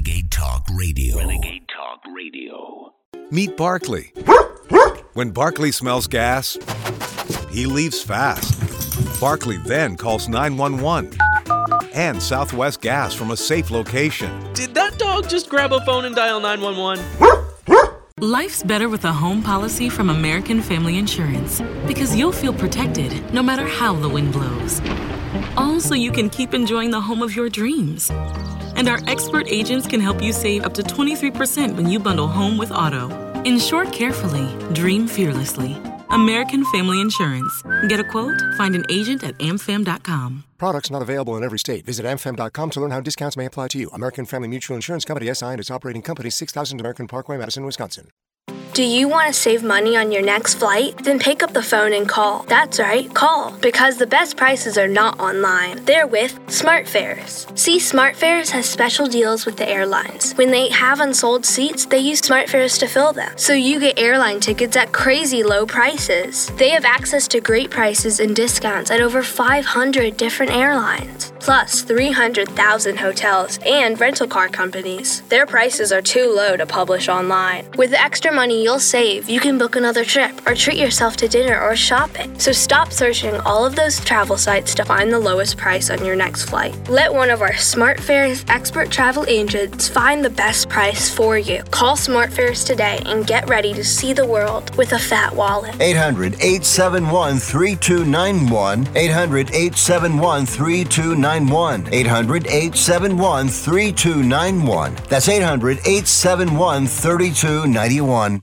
Renegade Talk Radio. Renegade Talk Radio. Meet Barkley. When Barkley smells gas, he leaves fast. Barkley then calls 911 and Southwest Gas from a safe location. Did that dog just grab a phone and dial 911? Life's better with a home policy from American Family Insurance because you'll feel protected no matter how the wind blows. Also, you can keep enjoying the home of your dreams. And our expert agents can help you save up to 23% when you bundle home with auto. Insure carefully, dream fearlessly. American Family Insurance. Get a quote? Find an agent at amfam.com. Products not available in every state. Visit amfam.com to learn how discounts may apply to you. American Family Mutual Insurance Company SI and its operating company 6000 American Parkway, Madison, Wisconsin. Do you want to save money on your next flight? Then pick up the phone and call. That's right, call. Because the best prices are not online. They're with SmartFares. See, SmartFares has special deals with the airlines. When they have unsold seats, they use SmartFares to fill them. So you get airline tickets at crazy low prices. They have access to great prices and discounts at over 500 different airlines. Plus 300,000 hotels and rental car companies. Their prices are too low to publish online. With the extra money you'll save, you can book another trip or treat yourself to dinner or shopping. So stop searching all of those travel sites to find the lowest price on your next flight. Let one of our SmartFares expert travel agents find the best price for you. Call SmartFares today and get ready to see the world with a fat wallet. 800 871 3291. 800 871 3291. 800 871 3291. That's 800 871 3291.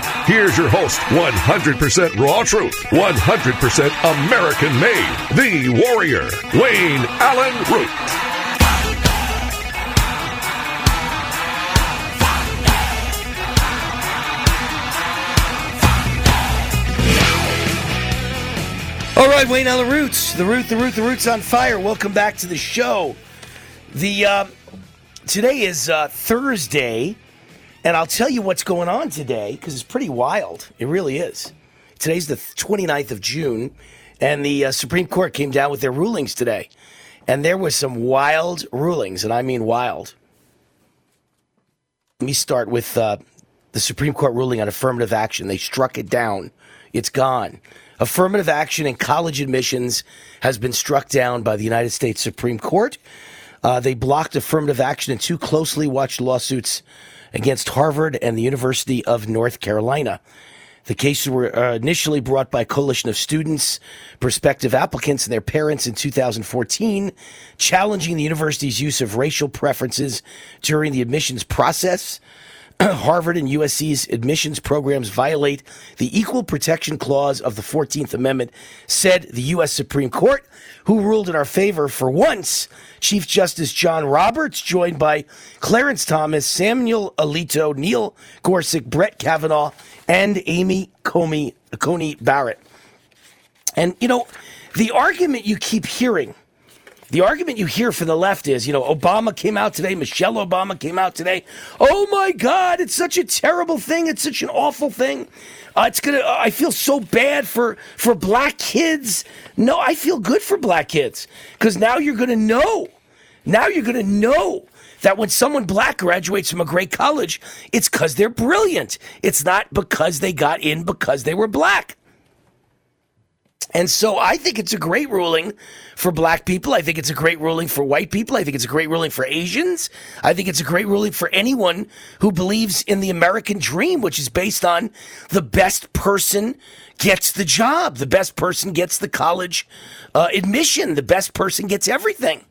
Here's your host, 100% raw truth, 100% American made, the warrior, Wayne Allyn Root. All right, Wayne on the roots. The root, the root, the roots on fire. Welcome back to the show. The uh, today is uh, Thursday, and I'll tell you what's going on today because it's pretty wild. It really is. Today's the 29th of June, and the uh, Supreme Court came down with their rulings today, and there was some wild rulings, and I mean wild. Let me start with uh, the Supreme Court ruling on affirmative action. They struck it down. It's gone. Affirmative action in college admissions has been struck down by the United States Supreme Court. Uh, they blocked affirmative action in two closely watched lawsuits against Harvard and the University of North Carolina. The cases were uh, initially brought by a coalition of students, prospective applicants, and their parents in 2014, challenging the university's use of racial preferences during the admissions process. Harvard and USC's admissions programs violate the Equal Protection Clause of the 14th Amendment, said the U.S. Supreme Court, who ruled in our favor for once. Chief Justice John Roberts, joined by Clarence Thomas, Samuel Alito, Neil Gorsuch, Brett Kavanaugh, and Amy Comey, Coney Barrett. And, you know, the argument you keep hearing the argument you hear from the left is, you know, Obama came out today, Michelle Obama came out today. Oh my God, it's such a terrible thing. It's such an awful thing. Uh, it's gonna. Uh, I feel so bad for for black kids. No, I feel good for black kids because now you're gonna know. Now you're gonna know that when someone black graduates from a great college, it's because they're brilliant. It's not because they got in because they were black. And so I think it's a great ruling for black people. I think it's a great ruling for white people. I think it's a great ruling for Asians. I think it's a great ruling for anyone who believes in the American dream, which is based on the best person gets the job, the best person gets the college uh, admission, the best person gets everything.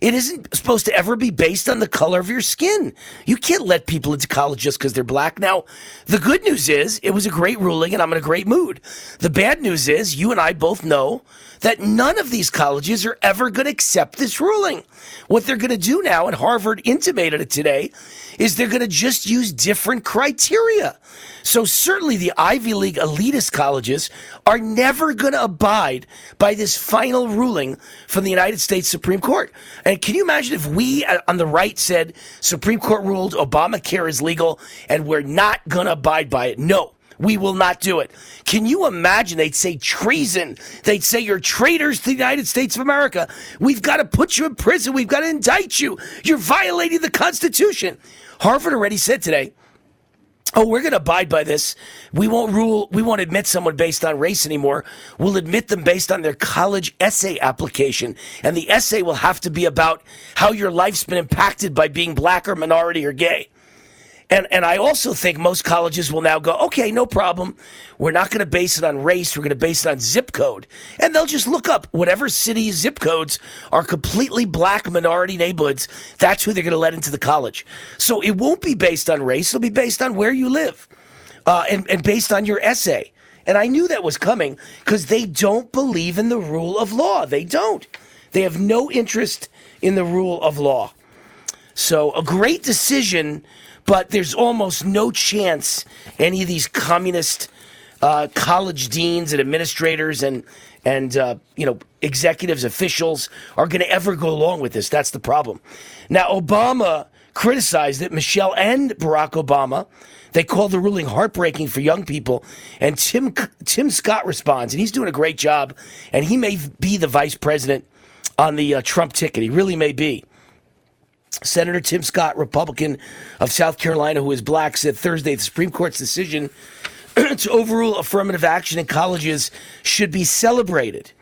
It isn't supposed to ever be based on the color of your skin. You can't let people into college just because they're black. Now, the good news is it was a great ruling and I'm in a great mood. The bad news is you and I both know that none of these colleges are ever going to accept this ruling. What they're going to do now, and Harvard intimated it today, is they're going to just use different criteria. So certainly the Ivy League elitist colleges are never going to abide by this final ruling from the United States Supreme Court. And can you imagine if we uh, on the right said Supreme Court ruled Obamacare is legal and we're not going to abide by it? No. We will not do it. Can you imagine? They'd say treason. They'd say you're traitors to the United States of America. We've got to put you in prison. We've got to indict you. You're violating the Constitution. Harvard already said today, oh, we're going to abide by this. We won't rule, we won't admit someone based on race anymore. We'll admit them based on their college essay application. And the essay will have to be about how your life's been impacted by being black or minority or gay. And and I also think most colleges will now go, okay, no problem. We're not going to base it on race. We're going to base it on zip code, and they'll just look up whatever city zip codes are completely black minority neighborhoods. That's who they're going to let into the college. So it won't be based on race. It'll be based on where you live, uh, and and based on your essay. And I knew that was coming because they don't believe in the rule of law. They don't. They have no interest in the rule of law. So a great decision but there's almost no chance any of these communist uh, college deans and administrators and and uh, you know executives, officials are going to ever go along with this. That's the problem. Now, Obama criticized it. Michelle and Barack Obama. They called the ruling heartbreaking for young people. And Tim Tim Scott responds, and he's doing a great job. And he may be the vice president on the uh, Trump ticket. He really may be. Senator Tim Scott, Republican of South Carolina, who is black, said Thursday the Supreme Court's decision to overrule affirmative action in colleges should be celebrated.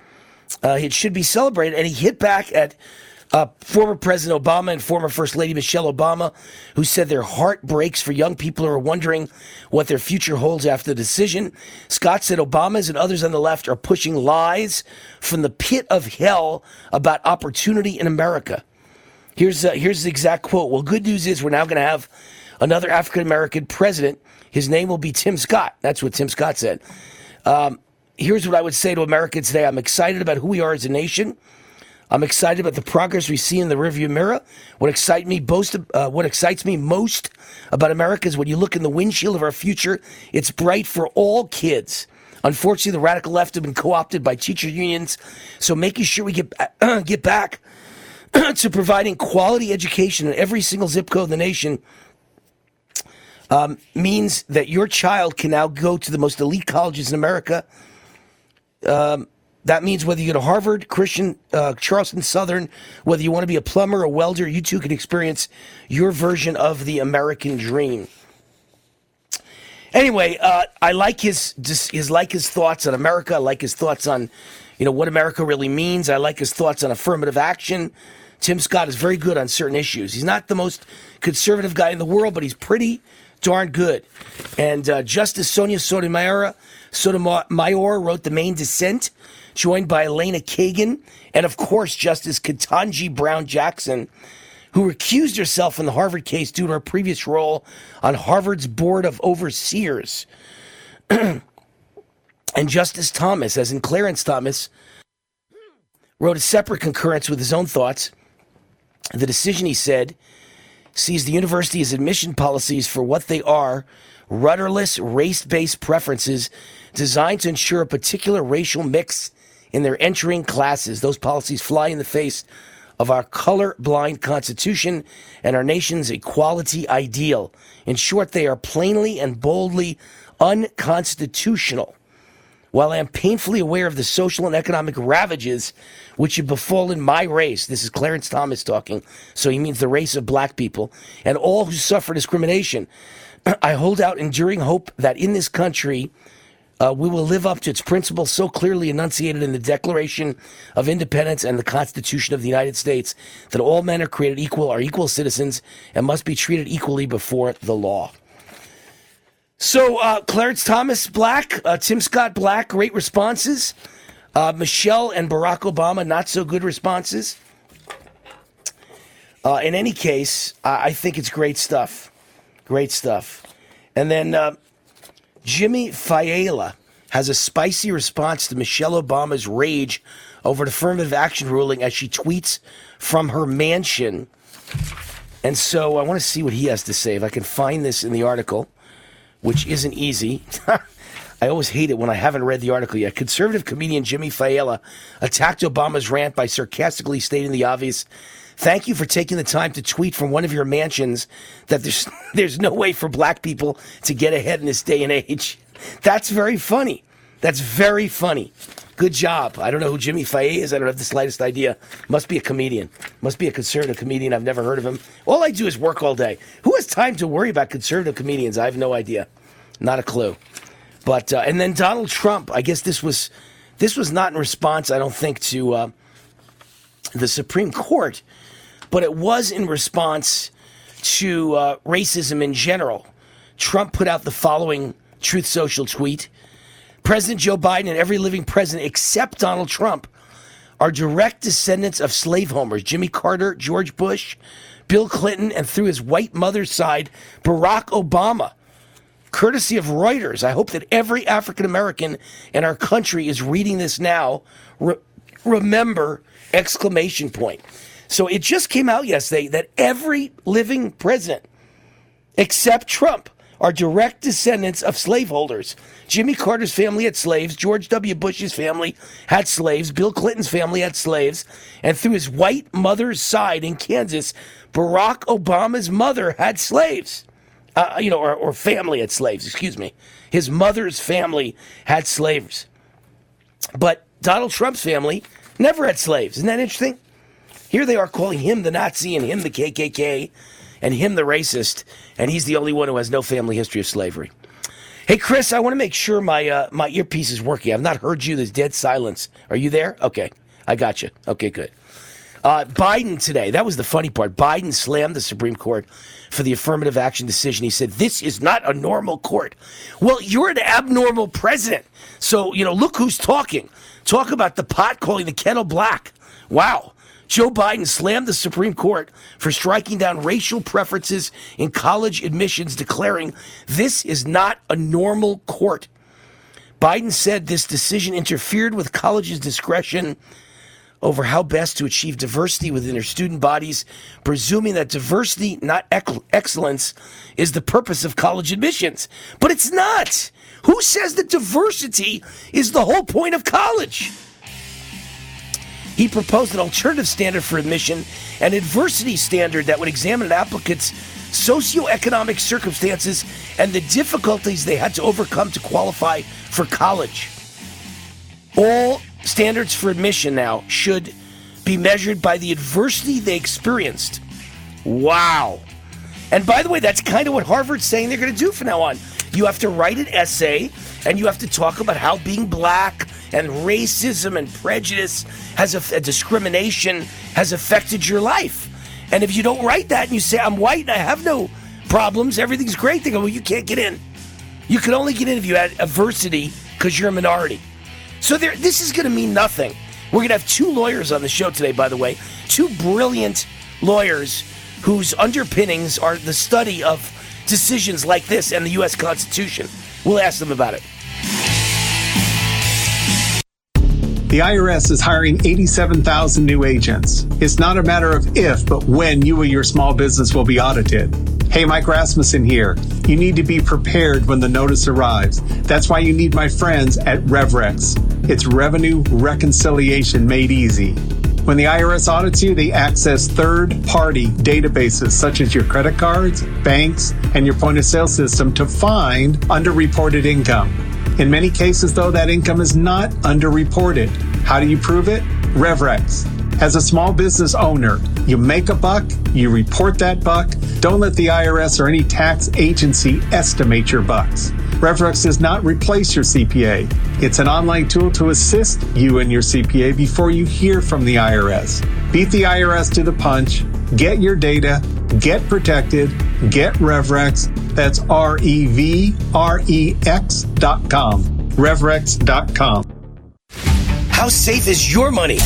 Uh, it should be celebrated. And he hit back at uh, former President Obama and former First Lady Michelle Obama, who said their heart breaks for young people who are wondering what their future holds after the decision. Scott said Obamas and others on the left are pushing lies from the pit of hell about opportunity in America. Here's uh, here's the exact quote. Well, good news is we're now going to have another African American president. His name will be Tim Scott. That's what Tim Scott said. Um, here's what I would say to Americans today. I'm excited about who we are as a nation. I'm excited about the progress we see in the rearview mirror. What excites me most, uh, what excites me most about America is when you look in the windshield of our future. It's bright for all kids. Unfortunately, the radical left have been co-opted by teacher unions. So making sure we get get back to providing quality education in every single zip code in the nation um, means that your child can now go to the most elite colleges in America. Um, that means whether you go to Harvard, Christian, uh, Charleston Southern, whether you want to be a plumber, a welder, you too can experience your version of the American dream. Anyway, uh, I like his his like his thoughts on America. I like his thoughts on, you know, what America really means. I like his thoughts on affirmative action. Tim Scott is very good on certain issues. He's not the most conservative guy in the world, but he's pretty darn good. And uh, Justice Sonia Sotomayor, Sotomayor wrote the main dissent, joined by Elena Kagan, and of course, Justice Ketanji Brown Jackson, who recused herself in the Harvard case due to her previous role on Harvard's Board of Overseers. and Justice Thomas, as in Clarence Thomas, wrote a separate concurrence with his own thoughts the decision, he said, sees the university's admission policies for what they are rudderless, race based preferences designed to ensure a particular racial mix in their entering classes. Those policies fly in the face of our color blind constitution and our nation's equality ideal. In short, they are plainly and boldly unconstitutional. While I am painfully aware of the social and economic ravages which have befallen my race, this is Clarence Thomas talking, so he means the race of black people, and all who suffer discrimination, I hold out enduring hope that in this country, uh, we will live up to its principles so clearly enunciated in the Declaration of Independence and the Constitution of the United States that all men are created equal, are equal citizens, and must be treated equally before the law. So, uh, Clarence Thomas Black, uh, Tim Scott Black, great responses. Uh, Michelle and Barack Obama, not so good responses. Uh, in any case, I, I think it's great stuff. Great stuff. And then uh, Jimmy Failla has a spicy response to Michelle Obama's rage over the affirmative action ruling as she tweets from her mansion. And so I want to see what he has to say. If I can find this in the article, which isn't easy. I always hate it when I haven't read the article yet. Conservative comedian Jimmy Failla attacked Obama's rant by sarcastically stating the obvious. Thank you for taking the time to tweet from one of your mansions that there's there's no way for black people to get ahead in this day and age. That's very funny. That's very funny. Good job. I don't know who Jimmy Faye is. I don't have the slightest idea. Must be a comedian. Must be a conservative comedian. I've never heard of him. All I do is work all day. Who has time to worry about conservative comedians? I have no idea. Not a clue. But uh, and then Donald Trump. I guess this was this was not in response. I don't think to uh, the Supreme Court, but it was in response to uh, racism in general. Trump put out the following Truth Social tweet. President Joe Biden and every living president except Donald Trump are direct descendants of slave homers Jimmy Carter, George Bush, Bill Clinton, and through his white mother's side, Barack Obama courtesy of Reuters. I hope that every African American in our country is reading this now. Re- remember! Exclamation point. So it just came out yesterday that every living president, except Trump, are direct descendants of slaveholders. Jimmy Carter's family had slaves. George W. Bush's family had slaves. Bill Clinton's family had slaves. And through his white mother's side in Kansas, Barack Obama's mother had slaves uh, you know, or, or family had slaves, excuse me. His mother's family had slaves. But Donald Trump's family never had slaves. Isn't that interesting? Here they are calling him the Nazi and him the KKK and him the racist, and he's the only one who has no family history of slavery. Hey, Chris, I want to make sure my uh, my earpiece is working. I've not heard you. There's dead silence. Are you there? Okay, I got you. Okay, good. Uh, Biden today, that was the funny part. Biden slammed the Supreme Court for the affirmative action decision. He said, This is not a normal court. Well, you're an abnormal president. So, you know, look who's talking. Talk about the pot calling the kettle black. Wow. Joe Biden slammed the Supreme Court for striking down racial preferences in college admissions, declaring this is not a normal court. Biden said this decision interfered with colleges' discretion over how best to achieve diversity within their student bodies, presuming that diversity, not ec- excellence, is the purpose of college admissions. But it's not. Who says that diversity is the whole point of college? He proposed an alternative standard for admission, an adversity standard that would examine an applicant's socioeconomic circumstances and the difficulties they had to overcome to qualify for college. All standards for admission now should be measured by the adversity they experienced. Wow. And by the way, that's kind of what Harvard's saying they're going to do from now on. You have to write an essay and you have to talk about how being black and racism and prejudice has a, a uh, discrimination has affected your life. And if you don't write that and you say, I'm white and I have no problems, everything's great, they go, well, you can't get in. You can only get in if you had adversity because you're a minority. So there, this is going to mean nothing. We're going to have two lawyers on the show today, by the way, two brilliant lawyers whose underpinnings are the study of decisions like this and the U.S. Constitution. We'll ask them about it. The IRS is hiring 87,000 new agents. It's not a matter of if, but when you or your small business will be audited. Hey, Mike Rasmussen here. You need to be prepared when the notice arrives. That's why you need my friends at RevRex. It's revenue reconciliation made easy. When the IRS audits you, they access third party databases such as your credit cards, banks, and your point of sale system to find underreported income. In many cases, though, that income is not underreported. How do you prove it? RevRex. As a small business owner, you make a buck, you report that buck. Don't let the IRS or any tax agency estimate your bucks. RevRex does not replace your CPA. It's an online tool to assist you and your CPA before you hear from the IRS. Beat the IRS to the punch, get your data, get protected, get RevRex. That's R E V R E X dot com. RevRex.com. How safe is your money?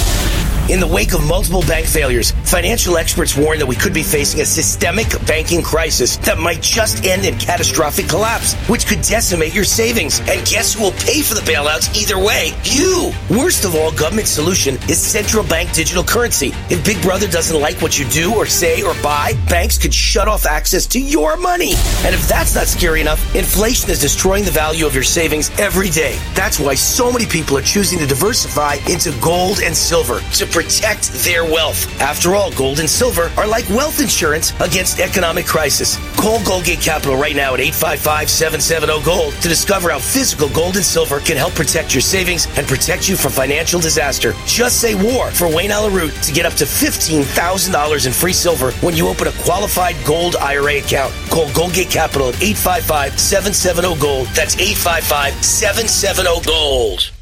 In the wake of multiple bank failures, financial experts warn that we could be facing a systemic banking crisis that might just end in catastrophic collapse, which could decimate your savings. And guess who will pay for the bailouts either way? You! Worst of all, government solution is central bank digital currency. If Big Brother doesn't like what you do or say or buy, banks could shut off access to your money. And if that's not scary enough, inflation is destroying the value of your savings every day. That's why so many people are choosing to diversify into gold and silver to protect their wealth. After all, gold and silver are like wealth insurance against economic crisis. Call Goldgate Capital right now at 855-770-GOLD to discover how physical gold and silver can help protect your savings and protect you from financial disaster. Just say war for Wayne Allyn Root to get up to $15,000 in free silver when you open a qualified gold IRA account. Call Goldgate Capital at 855-770-GOLD. That's 855-770-GOLD.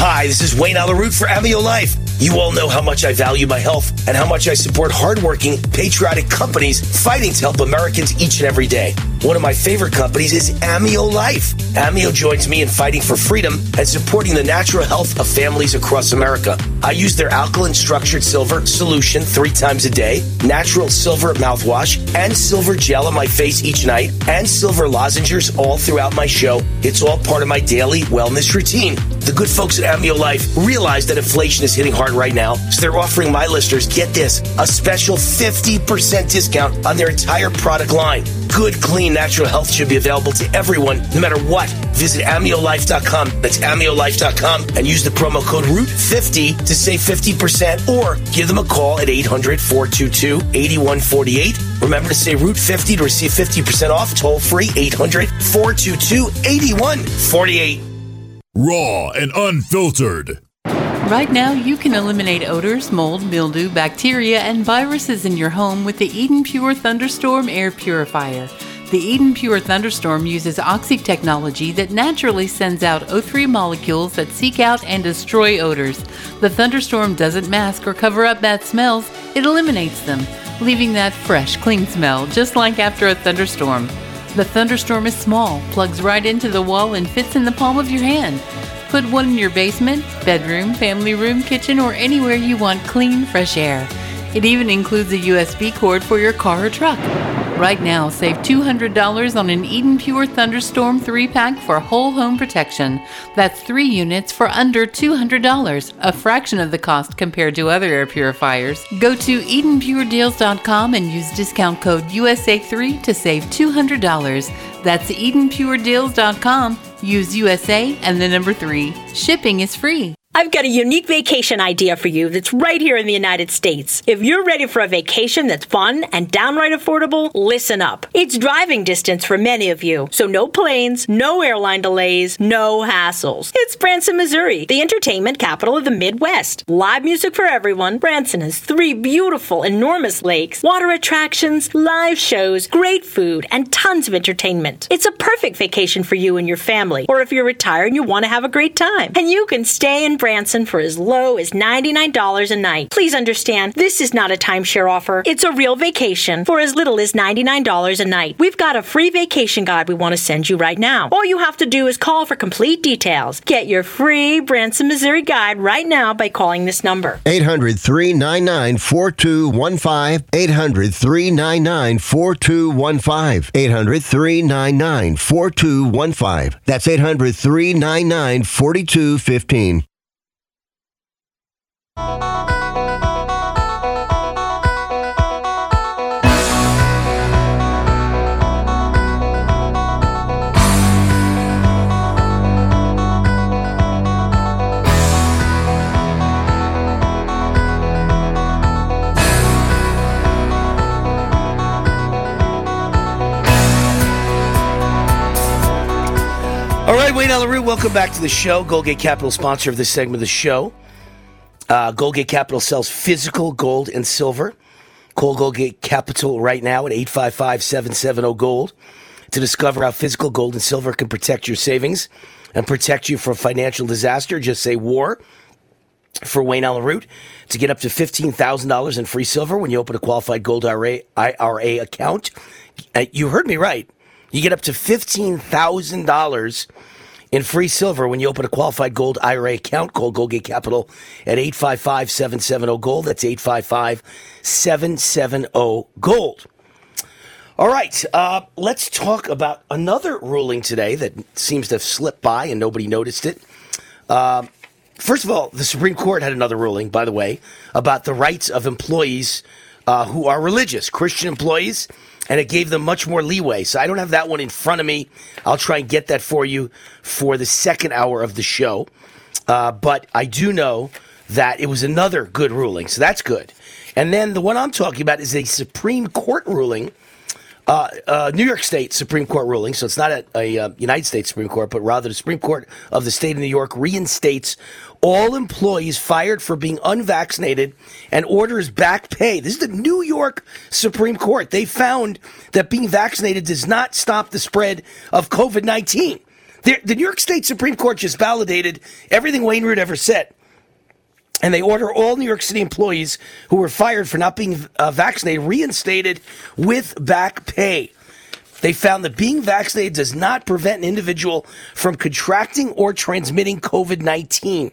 Hi, this is Wayne Allyn Root for Amio Life. You all know how much I value my health and how much I support hardworking, patriotic companies fighting to help Americans each and every day. One of my favorite companies is Amio Life. Amio joins me in fighting for freedom and supporting the natural health of families across America. I use their alkaline structured silver solution three times a day, natural silver mouthwash, and silver gel on my face each night, and silver lozenges all throughout my show. It's all part of my daily wellness routine. The good folks at Amio Life realize that inflation is hitting hard right now, so they're offering my listeners, get this, a special 50% discount on their entire product line. Good, clean, natural health should be available to everyone, no matter what. Visit AmioLife.com. That's AmioLife.com and use the promo code ROOT50 to save 50% or give them a call at 800 422 8148. Remember to say Root50 to receive 50% off toll free 800 422 8148. Raw and unfiltered. Right now, you can eliminate odors, mold, mildew, bacteria, and viruses in your home with the Eden Pure Thunderstorm Air Purifier. The Eden Pure Thunderstorm uses oxy technology that naturally sends out O3 molecules that seek out and destroy odors. The Thunderstorm doesn't mask or cover up bad smells, it eliminates them, leaving that fresh, clean smell, just like after a thunderstorm. The Thunderstorm is small, plugs right into the wall, and fits in the palm of your hand. Put one in your basement, bedroom, family room, kitchen, or anywhere you want clean, fresh air. It even includes a USB cord for your car or truck. Right now, save $200 on an Eden Pure Thunderstorm 3 pack for whole home protection. That's three units for under $200, a fraction of the cost compared to other air purifiers. Go to EdenPureDeals.com and use discount code USA3 to save $200. That's EdenPureDeals.com. Use USA and the number 3. Shipping is free. I've got a unique vacation idea for you that's right here in the United States. If you're ready for a vacation that's fun and downright affordable, listen up. It's driving distance for many of you, so no planes, no airline delays, no hassles. It's Branson, Missouri, the entertainment capital of the Midwest. Live music for everyone. Branson has three beautiful, enormous lakes, water attractions, live shows, great food, and tons of entertainment. It's a perfect vacation for you and your family, or if you're retired and you want to have a great time. And you can stay in Branson for as low as $99 a night. Please understand, this is not a timeshare offer. It's a real vacation for as little as $99 a night. We've got a free vacation guide we want to send you right now. All you have to do is call for complete details. Get your free Branson, Missouri guide right now by calling this number. 800 399 4215. 800 399 4215. 800 399 4215. That's 800 399 4215. All right, Wayne Allyn welcome back to the show. Goldgate Capital, sponsor of this segment of the show. Uh, Goldgate Capital sells physical gold and silver. Call Goldgate Capital right now at 855 770 Gold to discover how physical gold and silver can protect your savings and protect you from financial disaster. Just say war for Wayne Allyn Root to get up to $15,000 in free silver when you open a qualified gold IRA, IRA account. Uh, you heard me right. You get up to $15,000 in free silver when you open a qualified gold IRA account. Call Goldgate Capital at 855 770 Gold. That's 855 770 Gold. All right, uh, let's talk about another ruling today that seems to have slipped by and nobody noticed it. Uh, first of all, the Supreme Court had another ruling, by the way, about the rights of employees uh, who are religious, Christian employees, and it gave them much more leeway. So I don't have that one in front of me. I'll try and get that for you for the second hour of the show. Uh, but I do know that it was another good ruling, so that's good. And then the one I'm talking about is a Supreme Court ruling uh, uh, New York State Supreme Court ruling, so it's not a, a uh, United States Supreme Court, but rather the Supreme Court of the state of New York reinstates all employees fired for being unvaccinated and orders back pay. This is the New York Supreme Court. They found that being vaccinated does not stop the spread of COVID 19. The New York State Supreme Court just validated everything Wayne Root ever said and they order all New York City employees who were fired for not being uh, vaccinated reinstated with back pay. They found that being vaccinated does not prevent an individual from contracting or transmitting COVID 19.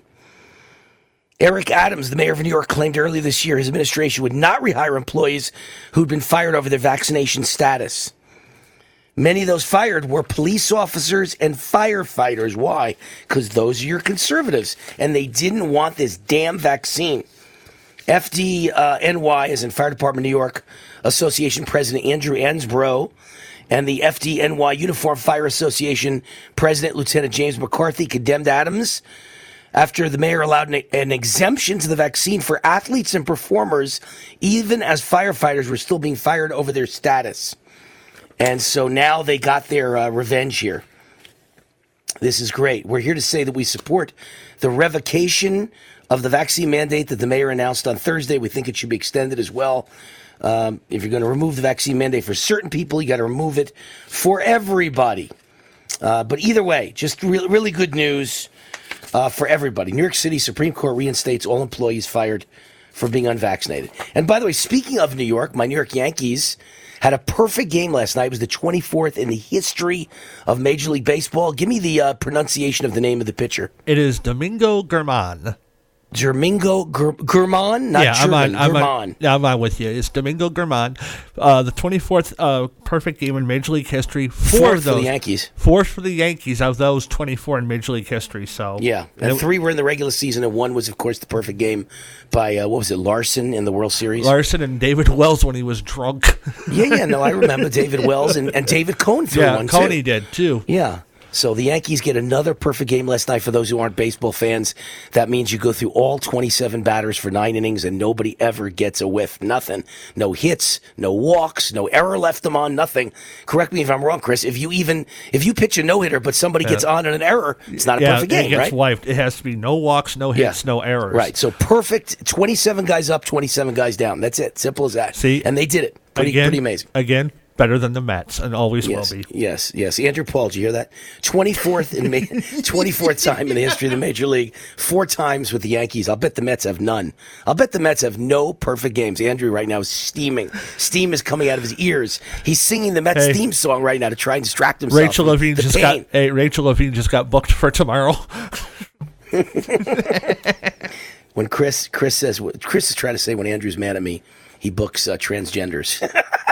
Eric Adams, the mayor of New York, claimed earlier this year his administration would not rehire employees who'd been fired over their vaccination status. Many of those fired were police officers and firefighters. Why? Because those are your conservatives, and they didn't want this damn vaccine. FDNY uh, is in Fire Department New York Association President Andrew Ansbro and the FDNY Uniform Fire Association President Lieutenant James McCarthy condemned Adams after the mayor allowed an, an, exemption to the vaccine for athletes and performers, even as firefighters were still being fired over their status. And so now they got their uh, revenge here. This is great. We're here to say that we support the revocation of the vaccine mandate that the mayor announced on Thursday. We think it should be extended as well. Um, if you're going to remove the vaccine mandate for certain people, you got to remove it for everybody. Uh, but either way, just re- really good news uh, for everybody. New York City Supreme Court reinstates all employees fired for being unvaccinated. And by the way, speaking of New York, my New York Yankees had a perfect game last night. It was the 24th in the history of Major League Baseball. Give me the uh, pronunciation of the name of the pitcher. It is Domingo German. Domingo Ger- German, not yeah, German, I'm on, I'm on, I'm on with you. It's Domingo German, uh, the 24th uh, perfect game in Major League history. Four Fourth of for the those, Yankees. Fourth for the Yankees of those 24 in Major League history. So Yeah, and, it- three were in the regular season, and one was, of course, the perfect game by uh, what was it, Larsen in the World Series. Larsen and David Wells when he was drunk. yeah, yeah, no, I remember David Wells and, and David Cone threw yeah, one Coney too. did too. Yeah. So the Yankees get another perfect game last night. For those who aren't baseball fans, that means you go through all 27 batters for nine innings and nobody ever gets a whiff. Nothing. No hits, no walks, no error left them on, nothing. Correct me if I'm wrong, Chris. If you even, if you pitch a no hitter, but somebody Yeah. gets on in an error, it's not a yeah, perfect it game, gets right? wiped. It has to be no walks, no hits, no errors. Right. So perfect 27 guys up, 27 guys down. That's it. Simple as that. See? And they did it. Pretty, again, pretty amazing. Again, better than the Mets, and always Yes, will be. yes, yes. Andrew Paul, did you hear that? Twenty fourth in ma- twenty fourth time in the history of the major league, four times with the Yankees. I'll bet the Mets have none. I'll bet the Mets have no perfect games. Andrew right now is steaming. Steam is coming out of his ears. He's singing the Mets Hey. theme song right now to try and distract himself. Rachel Levine just pain. got. Hey, Rachel Levine just got booked for tomorrow. when Chris Chris says Chris is trying to say when Andrew's mad at me, he books uh, transgenders.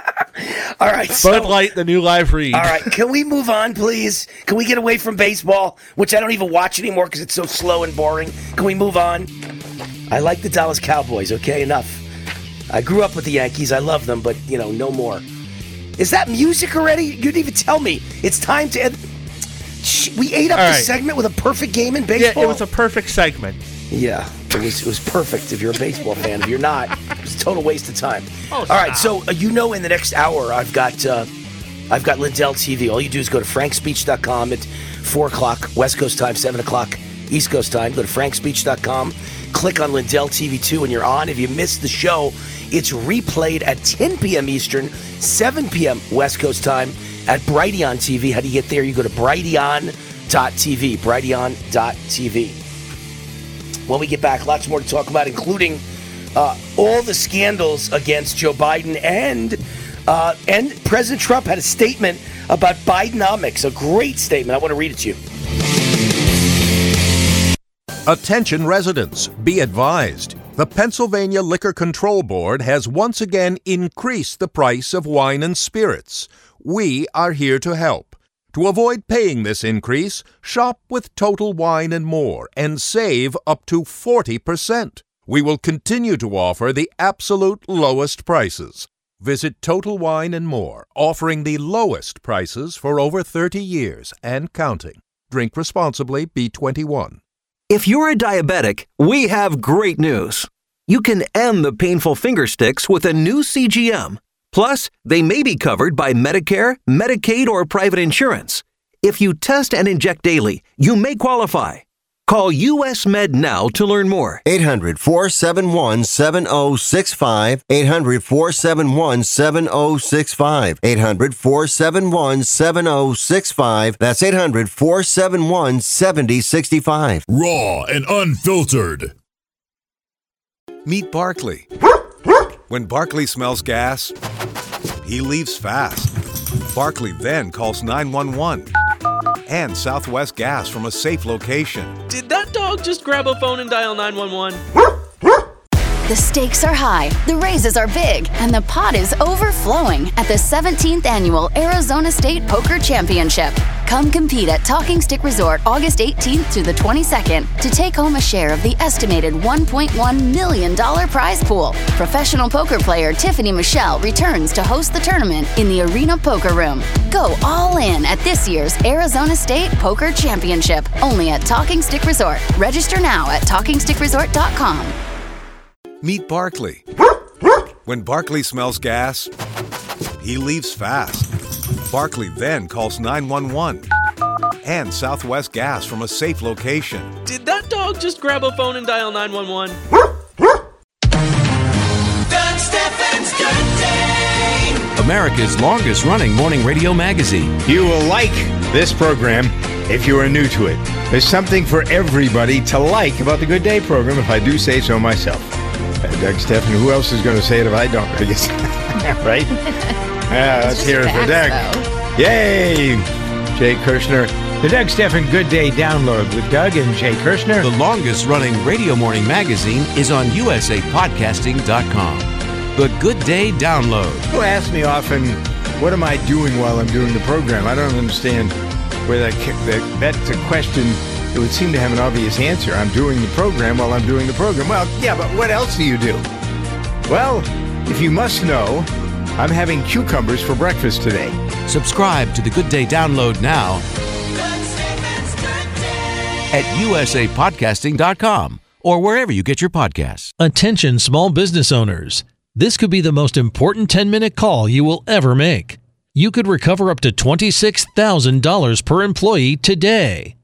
All right, so- Bud Light, the new live read. All right, can we move on, please? Can we get away from baseball, which I don't even watch anymore because it's so slow and boring? Can we move on? I like the Dallas Cowboys. Okay, enough. I grew up with the Yankees. I love them, but you know, no more. Is that music already? You didn't even tell me. It's time to end. We ate up All the right. segment with a perfect game in Yeah, baseball. it was a perfect segment. Yeah, it was it was perfect if you're a baseball fan. If you're not, it was a total waste of time. Oh, All right, so uh, you know, in the next hour, I've got uh, I've got Lindell TV. All you do is go to frankspeech.com at four o'clock West Coast time, seven o'clock East Coast time. Go to frankspeech.com, click on Lindell TV two, and you're on. If you missed the show, it's replayed at 10 p.m. Eastern, 7 p.m. West Coast time at Brighteon TV. How do you get there? You go to brighteon.tv, brighteon.tv when we get back. Lots more to talk about, including uh, all the scandals against Joe Biden and uh, and President Trump had a statement about Bidenomics, a great statement. I want to read it to you. Attention residents, be advised. The Pennsylvania Liquor Control Board has once again increased the price of wine and spirits. We are here to help. To avoid paying this increase, shop with Total Wine and More and save up to 40%. We will continue to offer the absolute lowest prices. Visit Total Wine and More, offering the lowest prices for over 30 years and counting. Drink responsibly, B21. If you're a diabetic, we have great news. You can end the painful finger sticks with a new CGM. Plus, they may be covered by Medicare, Medicaid, or private insurance. If you test and inject daily, you may qualify. Call US Med now to learn more. 800 471 7065. 800 471 7065. 800 471 7065. That's 800 471 7065. Raw and unfiltered. Meet Barkley. When Barkley smells gas, he leaves fast. Barkley then calls 911 and Southwest Gas from a safe location. Did that dog just grab a phone and dial 911? The stakes are high, the raises are big, and the pot is overflowing at the 17th annual Arizona State Poker Championship. Come compete at Talking Stick Resort August 18th to the 22nd to take home a share of the estimated $1.1 million prize pool. Professional poker player Tiffany Michelle returns to host the tournament in the Arena Poker Room. Go all in at this year's Arizona State Poker Championship, only at Talking Stick Resort. Register now at TalkingStickResort.com. Meet Barkley. When Barkley smells gas, he leaves fast. Barkley then calls 911 and Southwest Gas from a safe location. Did that dog just grab a phone and dial 911? Doug Stephan's Good Day. America's longest running morning radio magazine. You will like this program if you are new to it. There's something for everybody to like about the Good Day program, if I do say so myself. Doug Stephan, who else is going to say it if I don't? I guess, right? Yeah, let's hear it for Doug. Yay! Jay Kirschner. The Doug Stephan Good Day download with Doug and Jay Kirschner. The longest running radio morning magazine is on usapodcasting.com. The Good Day download. People ask me often, what am I doing while I'm doing the program? I don't understand where that, that that's a question it would seem to have an obvious answer. I'm doing the program while I'm doing the program. Well, yeah, but what else do you do? Well, if you must know, I'm having cucumbers for breakfast today. Subscribe to the Good Day download now at usapodcasting.com or wherever you get your podcasts. Attention, small business owners. This could be the most important 10 minute call you will ever make. You could recover up to $26,000 per employee today.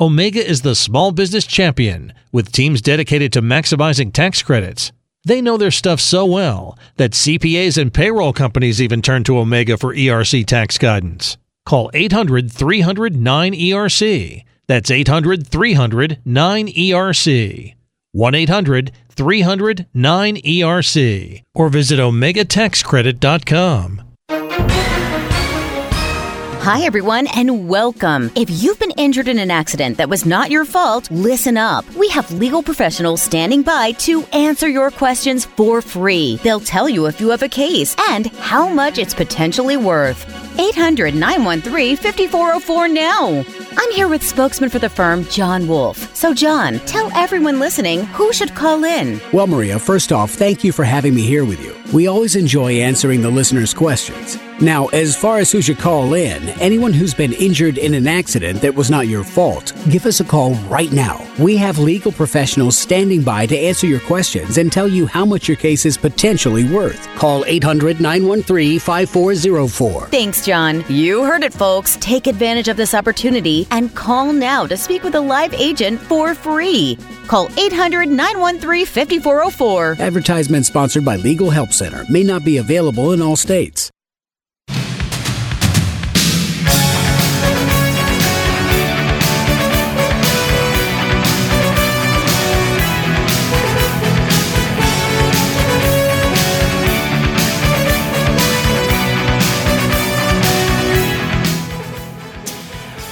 Omega is the small business champion with teams dedicated to maximizing tax credits. They know their stuff so well that CPAs and payroll companies even turn to Omega for ERC tax guidance. Call 800 300 9ERC. That's 800 300 9ERC. 1 800 300 9ERC. Or visit OmegaTaxCredit.com. Hi, everyone, and welcome. If you've been injured in an accident that was not your fault, listen up. We have legal professionals standing by to answer your questions for free. They'll tell you if you have a case and how much it's potentially worth. 800 913 5404 now. I'm here with spokesman for the firm, John Wolf. So, John, tell everyone listening who should call in. Well, Maria, first off, thank you for having me here with you. We always enjoy answering the listeners' questions. Now, as far as who should call in, anyone who's been injured in an accident that was not your fault, give us a call right now. We have legal professionals standing by to answer your questions and tell you how much your case is potentially worth. Call 800 913 5404. Thanks, John. You heard it, folks. Take advantage of this opportunity and call now to speak with a live agent for free. Call 800 913 5404. Advertisement sponsored by Legal Help Center may not be available in all states.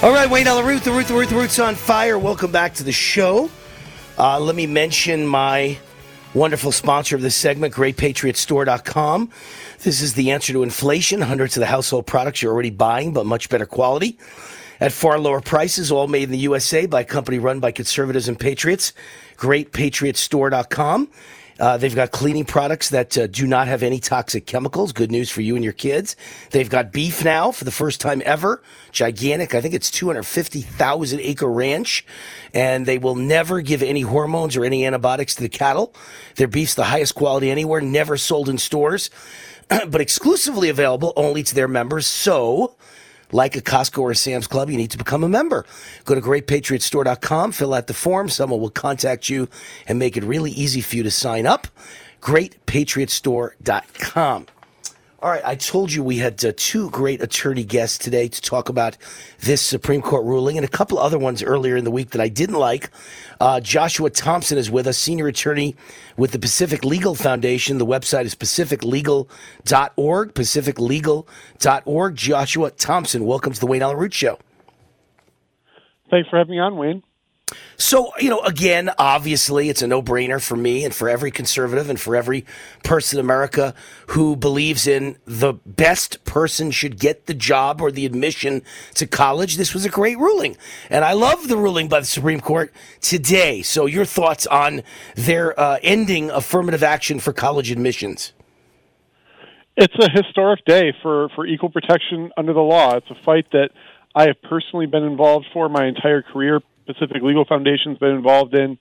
All right, Wayne root, the root, the root, the root's on fire. Welcome back to the show. Uh, let me mention my wonderful sponsor of this segment, GreatPatriotStore.com. This is the answer to inflation. Hundreds of the household products you're already buying, but much better quality at far lower prices, all made in the USA by a company run by conservatives and patriots. GreatPatriotStore.com. Uh, they've got cleaning products that uh, do not have any toxic chemicals. Good news for you and your kids. They've got beef now for the first time ever. Gigantic. I think it's 250,000 acre ranch. And they will never give any hormones or any antibiotics to the cattle. Their beef's the highest quality anywhere, never sold in stores, but exclusively available only to their members. So, like a Costco or a Sam's Club, you need to become a member. Go to greatpatriotstore.com, fill out the form. Someone will contact you and make it really easy for you to sign up. Greatpatriotstore.com. All right, I told you we had uh, two great attorney guests today to talk about this Supreme Court ruling and a couple other ones earlier in the week that I didn't like. Uh, Joshua Thompson is with us, senior attorney with the Pacific Legal Foundation. The website is pacificlegal.org, pacificlegal.org. Joshua Thompson, welcome to the Wayne Allyn Root Show. Thanks for having me on, Wayne. So, you know, again, obviously, it's a no brainer for me and for every conservative and for every person in America who believes in the best person should get the job or the admission to college. This was a great ruling. And I love the ruling by the Supreme Court today. So, your thoughts on their uh, ending affirmative action for college admissions? It's a historic day for, for equal protection under the law. It's a fight that I have personally been involved for my entire career Pacific Legal Foundation's been involved in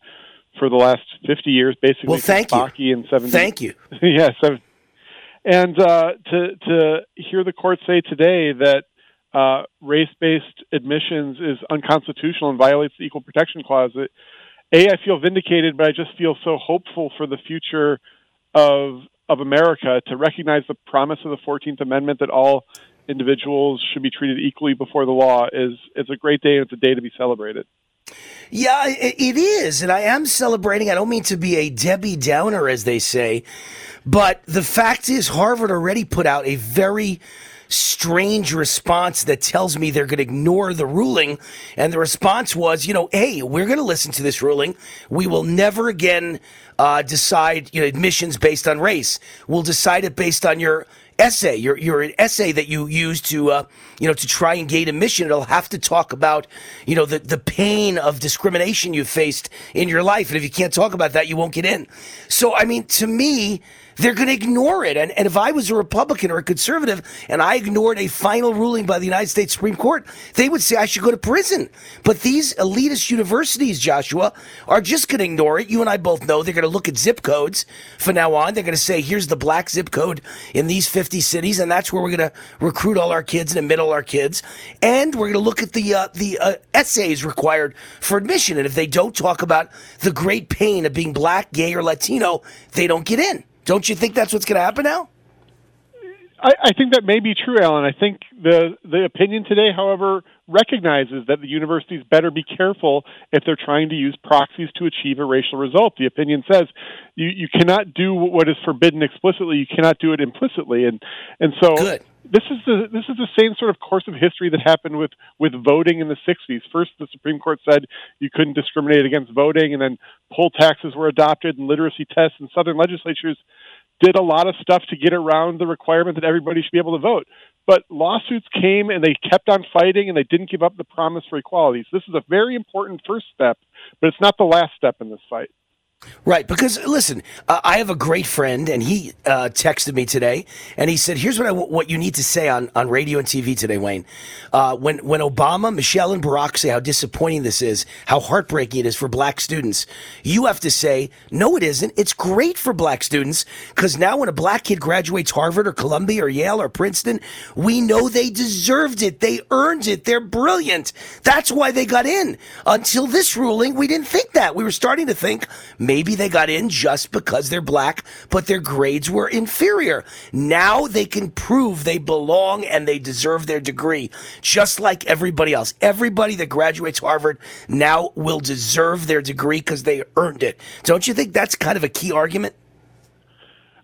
for the last 50 years, basically. Well, thank you. In 70. Thank you. yeah, seven. And uh, to to hear the court say today that uh, race-based admissions is unconstitutional and violates the Equal Protection Clause, it, a I feel vindicated, but I just feel so hopeful for the future of of America to recognize the promise of the Fourteenth Amendment that all individuals should be treated equally before the law is is a great day and it's a day to be celebrated. Yeah, it is. And I am celebrating. I don't mean to be a Debbie Downer, as they say, but the fact is, Harvard already put out a very strange response that tells me they're going to ignore the ruling. And the response was, you know, hey, we're going to listen to this ruling. We will never again uh, decide you know, admissions based on race. We'll decide it based on your essay, your your essay that you use to uh, you know to try and gain admission, it'll have to talk about you know the the pain of discrimination you faced in your life, and if you can't talk about that, you won't get in. So I mean, to me, they're going to ignore it. And, and if I was a Republican or a conservative and I ignored a final ruling by the United States Supreme Court, they would say I should go to prison. But these elitist universities, Joshua, are just going to ignore it. You and I both know they're going to look at zip codes from now on. They're going to say, here's the black zip code in these 50 cities, and that's where we're going to recruit all our kids and admit all our kids. And we're going to look at the, uh, the uh, essays required for admission. And if they don't talk about the great pain of being black, gay, or Latino, they don't get in. Don't you think that's what's going to happen now? I, I think that may be true, Alan. I think the the opinion today, however, recognizes that the universities better be careful if they're trying to use proxies to achieve a racial result. The opinion says you, you cannot do what is forbidden explicitly, you cannot do it implicitly, and and so Good. This is the this is the same sort of course of history that happened with with voting in the 60s. First, the Supreme Court said you couldn't discriminate against voting, and then poll taxes were adopted and literacy tests, and Southern legislatures did a lot of stuff to get around the requirement that everybody should be able to vote. But lawsuits came and they kept on fighting and they didn't give up the promise for equality. So this is a very important first step, but it's not the last step in this fight. Right, because listen, uh, I have a great friend, and he uh, texted me today, and he said, "Here's what I what you need to say on, on radio and TV today, Wayne. Uh, when when Obama, Michelle, and Barack say how disappointing this is, how heartbreaking it is for black students, you have to say, no, it isn't. It's great for black students because now when a black kid graduates Harvard or Columbia or Yale or Princeton, we know they deserved it, they earned it, they're brilliant. That's why they got in. Until this ruling, we didn't think that. We were starting to think." Maybe they got in just because they're black, but their grades were inferior. Now they can prove they belong and they deserve their degree, just like everybody else. Everybody that graduates Harvard now will deserve their degree because they earned it. Don't you think that's kind of a key argument?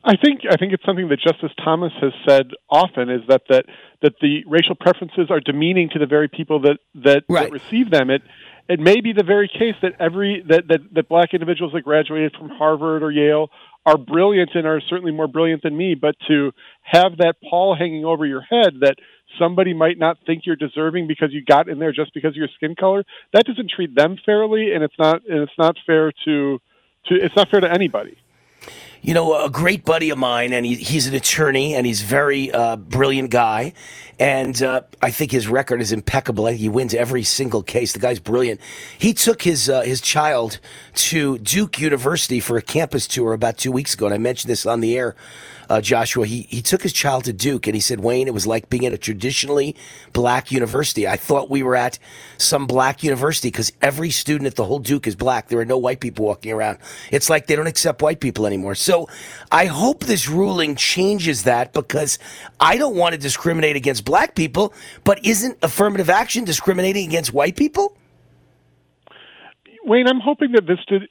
I think I think it's something that Justice Thomas has said often is that that that the racial preferences are demeaning to the very people that that, right. that receive them. It it may be the very case that every that, that that black individuals that graduated from Harvard or Yale are brilliant and are certainly more brilliant than me, but to have that pall hanging over your head that somebody might not think you're deserving because you got in there just because of your skin color, that doesn't treat them fairly and it's not and it's not fair to to it's not fair to anybody you know, a great buddy of mine, and he, he's an attorney, and he's very uh, brilliant guy, and uh, I think his record is impeccable. He wins every single case. The guy's brilliant. He took his uh, his child to Duke University for a campus tour about two weeks ago, and I mentioned this on the air uh, Joshua, he, he took his child to Duke and he said, Wayne, it was like being at a traditionally black university. I thought we were at some black university because every student at the whole Duke is black. There are no white people walking around. It's like they don't accept white people anymore. So I hope this ruling changes that because I don't want to discriminate against black people, but isn't affirmative action discriminating against white people? Wayne, I'm hoping that this this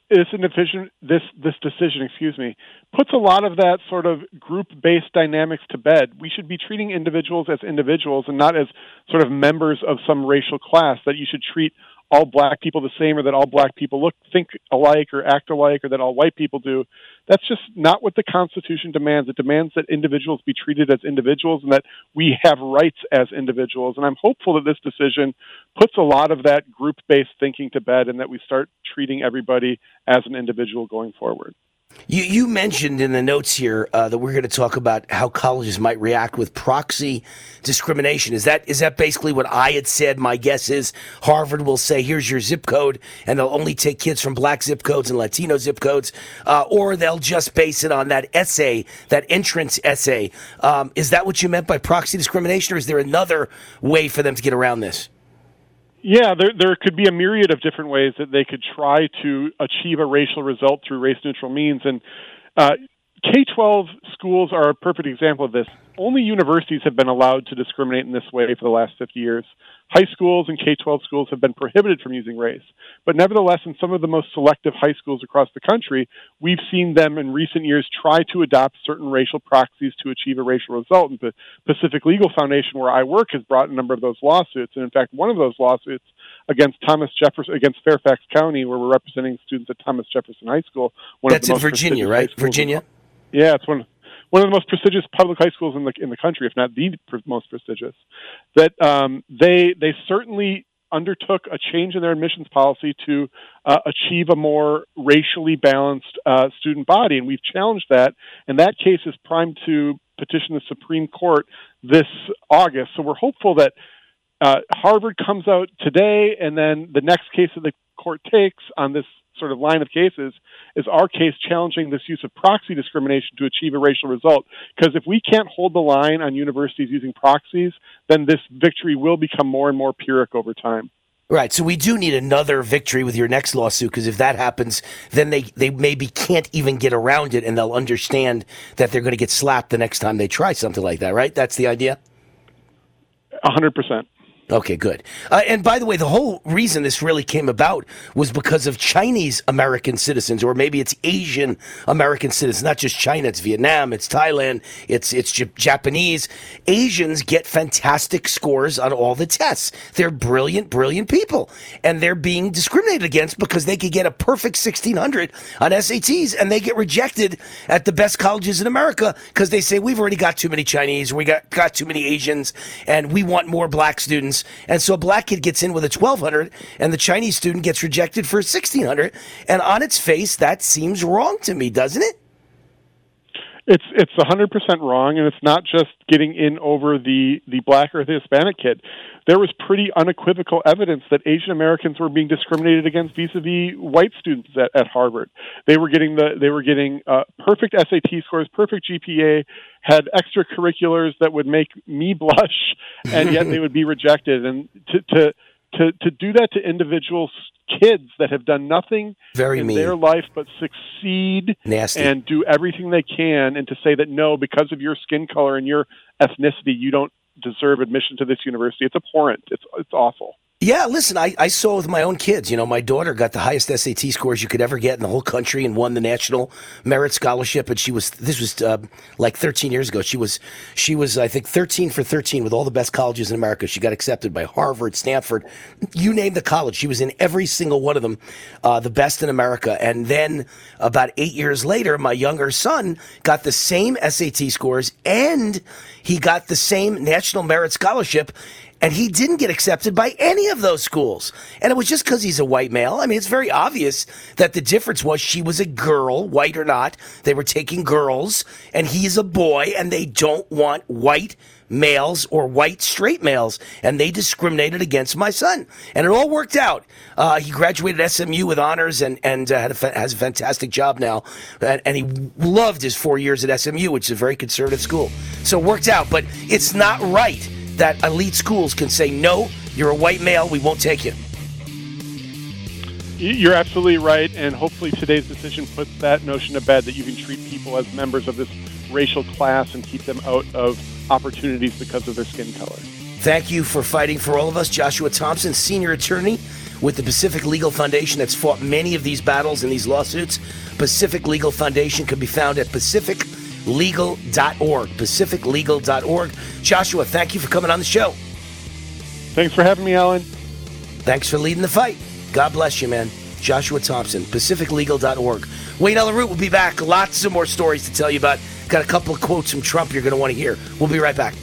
this this decision, excuse me, puts a lot of that sort of group-based dynamics to bed. We should be treating individuals as individuals and not as sort of members of some racial class. That you should treat all black people the same or that all black people look think alike or act alike or that all white people do that's just not what the constitution demands. It demands that individuals be treated as individuals and that we have rights as individuals. And i'm hopeful that this decision puts a lot of that group based thinking to bed and that we start treating everybody as an individual going forward you, you mentioned in the notes here uh, that we're going to talk about how colleges might react with proxy discrimination. Is that is that basically what I had said? My guess is Harvard will say, "Here's your zip code," and they'll only take kids from black zip codes and Latino zip codes, uh, or they'll just base it on that essay, that entrance essay. Um, is that what you meant by proxy discrimination, or is there another way for them to get around this? Yeah, there there could be a myriad of different ways that they could try to achieve a racial result through race neutral means, and uh, K 12 schools are a perfect example of this. Only universities have been allowed to discriminate in this way for the last 50 years. High schools and K 12 schools have been prohibited from using race. But nevertheless, in some of the most selective high schools across the country, we've seen them in recent years try to adopt certain racial proxies to achieve a racial result. And the Pacific Legal Foundation, where I work, has brought a number of those lawsuits. And in fact, one of those lawsuits against Thomas Jefferson, against Fairfax County, where we're representing students at Thomas Jefferson High School. One That's in Virginia, right? Virginia? Yeah, it's one one of the most prestigious public high schools in the in the country, if not the most prestigious. That um, they they certainly undertook a change in their admissions policy to uh, achieve a more racially balanced uh, student body, and we've challenged that. And that case is primed to petition the Supreme Court this August. So we're hopeful that uh, Harvard comes out today, and then the next case that the court takes on this sort of line of cases is our case challenging this use of proxy discrimination to achieve a racial result. Because if we can't hold the line on universities using proxies, then this victory will become more and more pyrrhic over time. Right. So we do need another victory with your next lawsuit because if that happens, then they, they maybe can't even get around it and they'll understand that they're going to get slapped the next time they try something like that, right? That's the idea? 100%. Okay, good. Uh, and by the way, the whole reason this really came about was because of Chinese American citizens, or maybe it's Asian American citizens, not just China. It's Vietnam, it's Thailand, it's it's J- Japanese. Asians get fantastic scores on all the tests. They're brilliant, brilliant people, and they're being discriminated against because they could get a perfect 1600 on SATs, and they get rejected at the best colleges in America because they say we've already got too many Chinese, we got got too many Asians, and we want more black students And so a black kid gets in with a 1200 and the Chinese student gets rejected for a 1600. And on its face, that seems wrong to me, doesn't it? It's it's a hundred percent wrong, and it's not just getting in over the the black or the Hispanic kid. There was pretty unequivocal evidence that Asian Americans were being discriminated against vis-a-vis white students at, at Harvard. They were getting the they were getting uh, perfect SAT scores, perfect GPA, had extracurriculars that would make me blush, and yet they would be rejected. And to to to to do that to individual kids that have done nothing Very in mean. their life but succeed Nasty. and do everything they can and to say that no because of your skin color and your ethnicity you don't deserve admission to this university it's abhorrent it's it's awful Yeah, listen, I, I saw with my own kids. You know, my daughter got the highest SAT scores you could ever get in the whole country and won the National Merit Scholarship. And she was, this was uh, like 13 years ago. She was, she was, I think, 13 for 13 with all the best colleges in America. She got accepted by Harvard, Stanford, you name the college. She was in every single one of them, uh, the best in America. And then about eight years later, my younger son got the same SAT scores and he got the same National Merit Scholarship and he didn't get accepted by any of those schools. And it was just because he's a white male. I mean, it's very obvious that the difference was she was a girl, white or not. They were taking girls, and he's a boy, and they don't want white males or white straight males, and they discriminated against my son. And it all worked out. Uh, he graduated SMU with honors and and uh, a fa- has a fantastic job now, and, and he loved his four years at SMU, which is a very conservative school. So it worked out, but it's not right that elite schools can say no. You're a white male. We won't take you. you're absolutely right and hopefully today's decision puts that notion to bed that you can treat people as members of this racial class and keep them out of opportunities because of their skin color Thank you for fighting for all of us. Joshua Thompson, senior attorney with the Pacific Legal Foundation that's fought many of these battles and these lawsuits. Pacific Legal Foundation can be found at pacificlegal.org. Pacificlegal.org. Joshua, thank you for coming on the show. Thanks for having me, Alan. Thanks for leading the fight. God bless you, man. Joshua Thompson, pacificlegal.org. Wayne Ella will be back. Lots of more stories to tell you about. Got a couple of quotes from Trump you're going to want to hear. We'll be right back.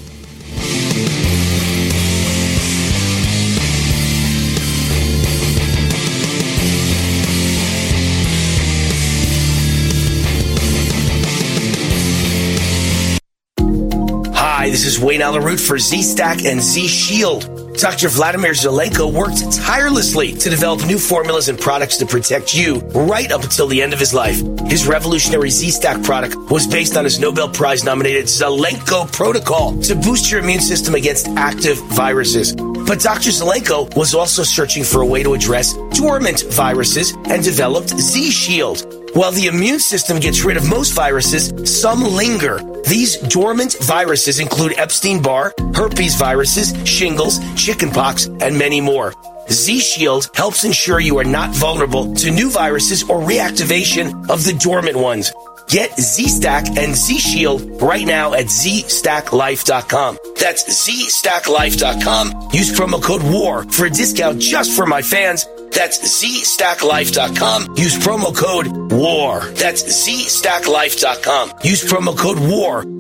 Hi, this is Wayne Allyn Root for Z Stack and Z Shield. Dr. Vladimir Zelenko worked tirelessly to develop new formulas and products to protect you right up until the end of his life. His revolutionary Z Stack product was based on his Nobel Prize nominated Zelenko protocol to boost your immune system against active viruses. But Dr. Zelenko was also searching for a way to address dormant viruses and developed Z Shield. While the immune system gets rid of most viruses, some linger. These dormant viruses include Epstein Barr, herpes viruses, shingles, chickenpox, and many more. Z Shield helps ensure you are not vulnerable to new viruses or reactivation of the dormant ones. Get Z Stack and Z Shield right now at ZStackLife.com. That's ZStackLife.com. Use promo code WAR for a discount just for my fans. That's ZStackLife.com. Use promo code WAR. That's ZStackLife.com. Use promo code WAR.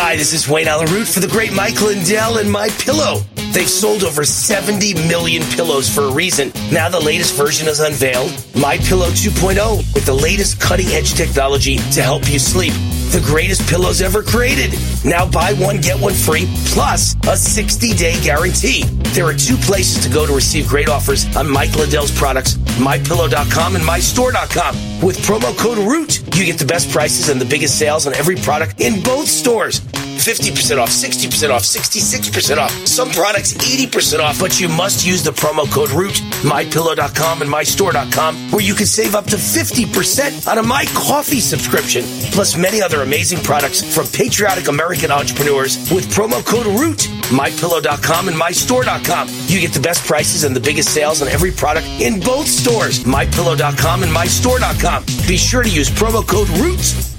Hi, this is Wayne Allyn Root for the great Mike Lindell and My Pillow. They've sold over 70 million pillows for a reason. Now the latest version is unveiled, My Pillow 2.0, with the latest cutting-edge technology to help you sleep. The greatest pillows ever created. Now buy one, get one free, plus a 60-day guarantee. There are two places to go to receive great offers on Mike Lindell's products, MyPillow.com and MyStore.com. With promo code ROOT, you get the best prices and the biggest sales on every product in both stores. 50% off, 60% off, 66% off. Some products 80% off, but you must use the promo code ROOT, mypillow.com and mystore.com, where you can save up to 50% on a My Coffee subscription, plus many other amazing products from patriotic American entrepreneurs with promo code ROOT, mypillow.com and mystore.com. You get the best prices and the biggest sales on every product in both stores, mypillow.com and mystore.com. Be sure to use promo code ROOT.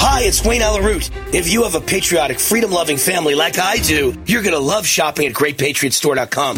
Hi, it's Wayne Allyn Root. If you have a patriotic, freedom loving family like I do, you're going to love shopping at GreatPatriotStore.com.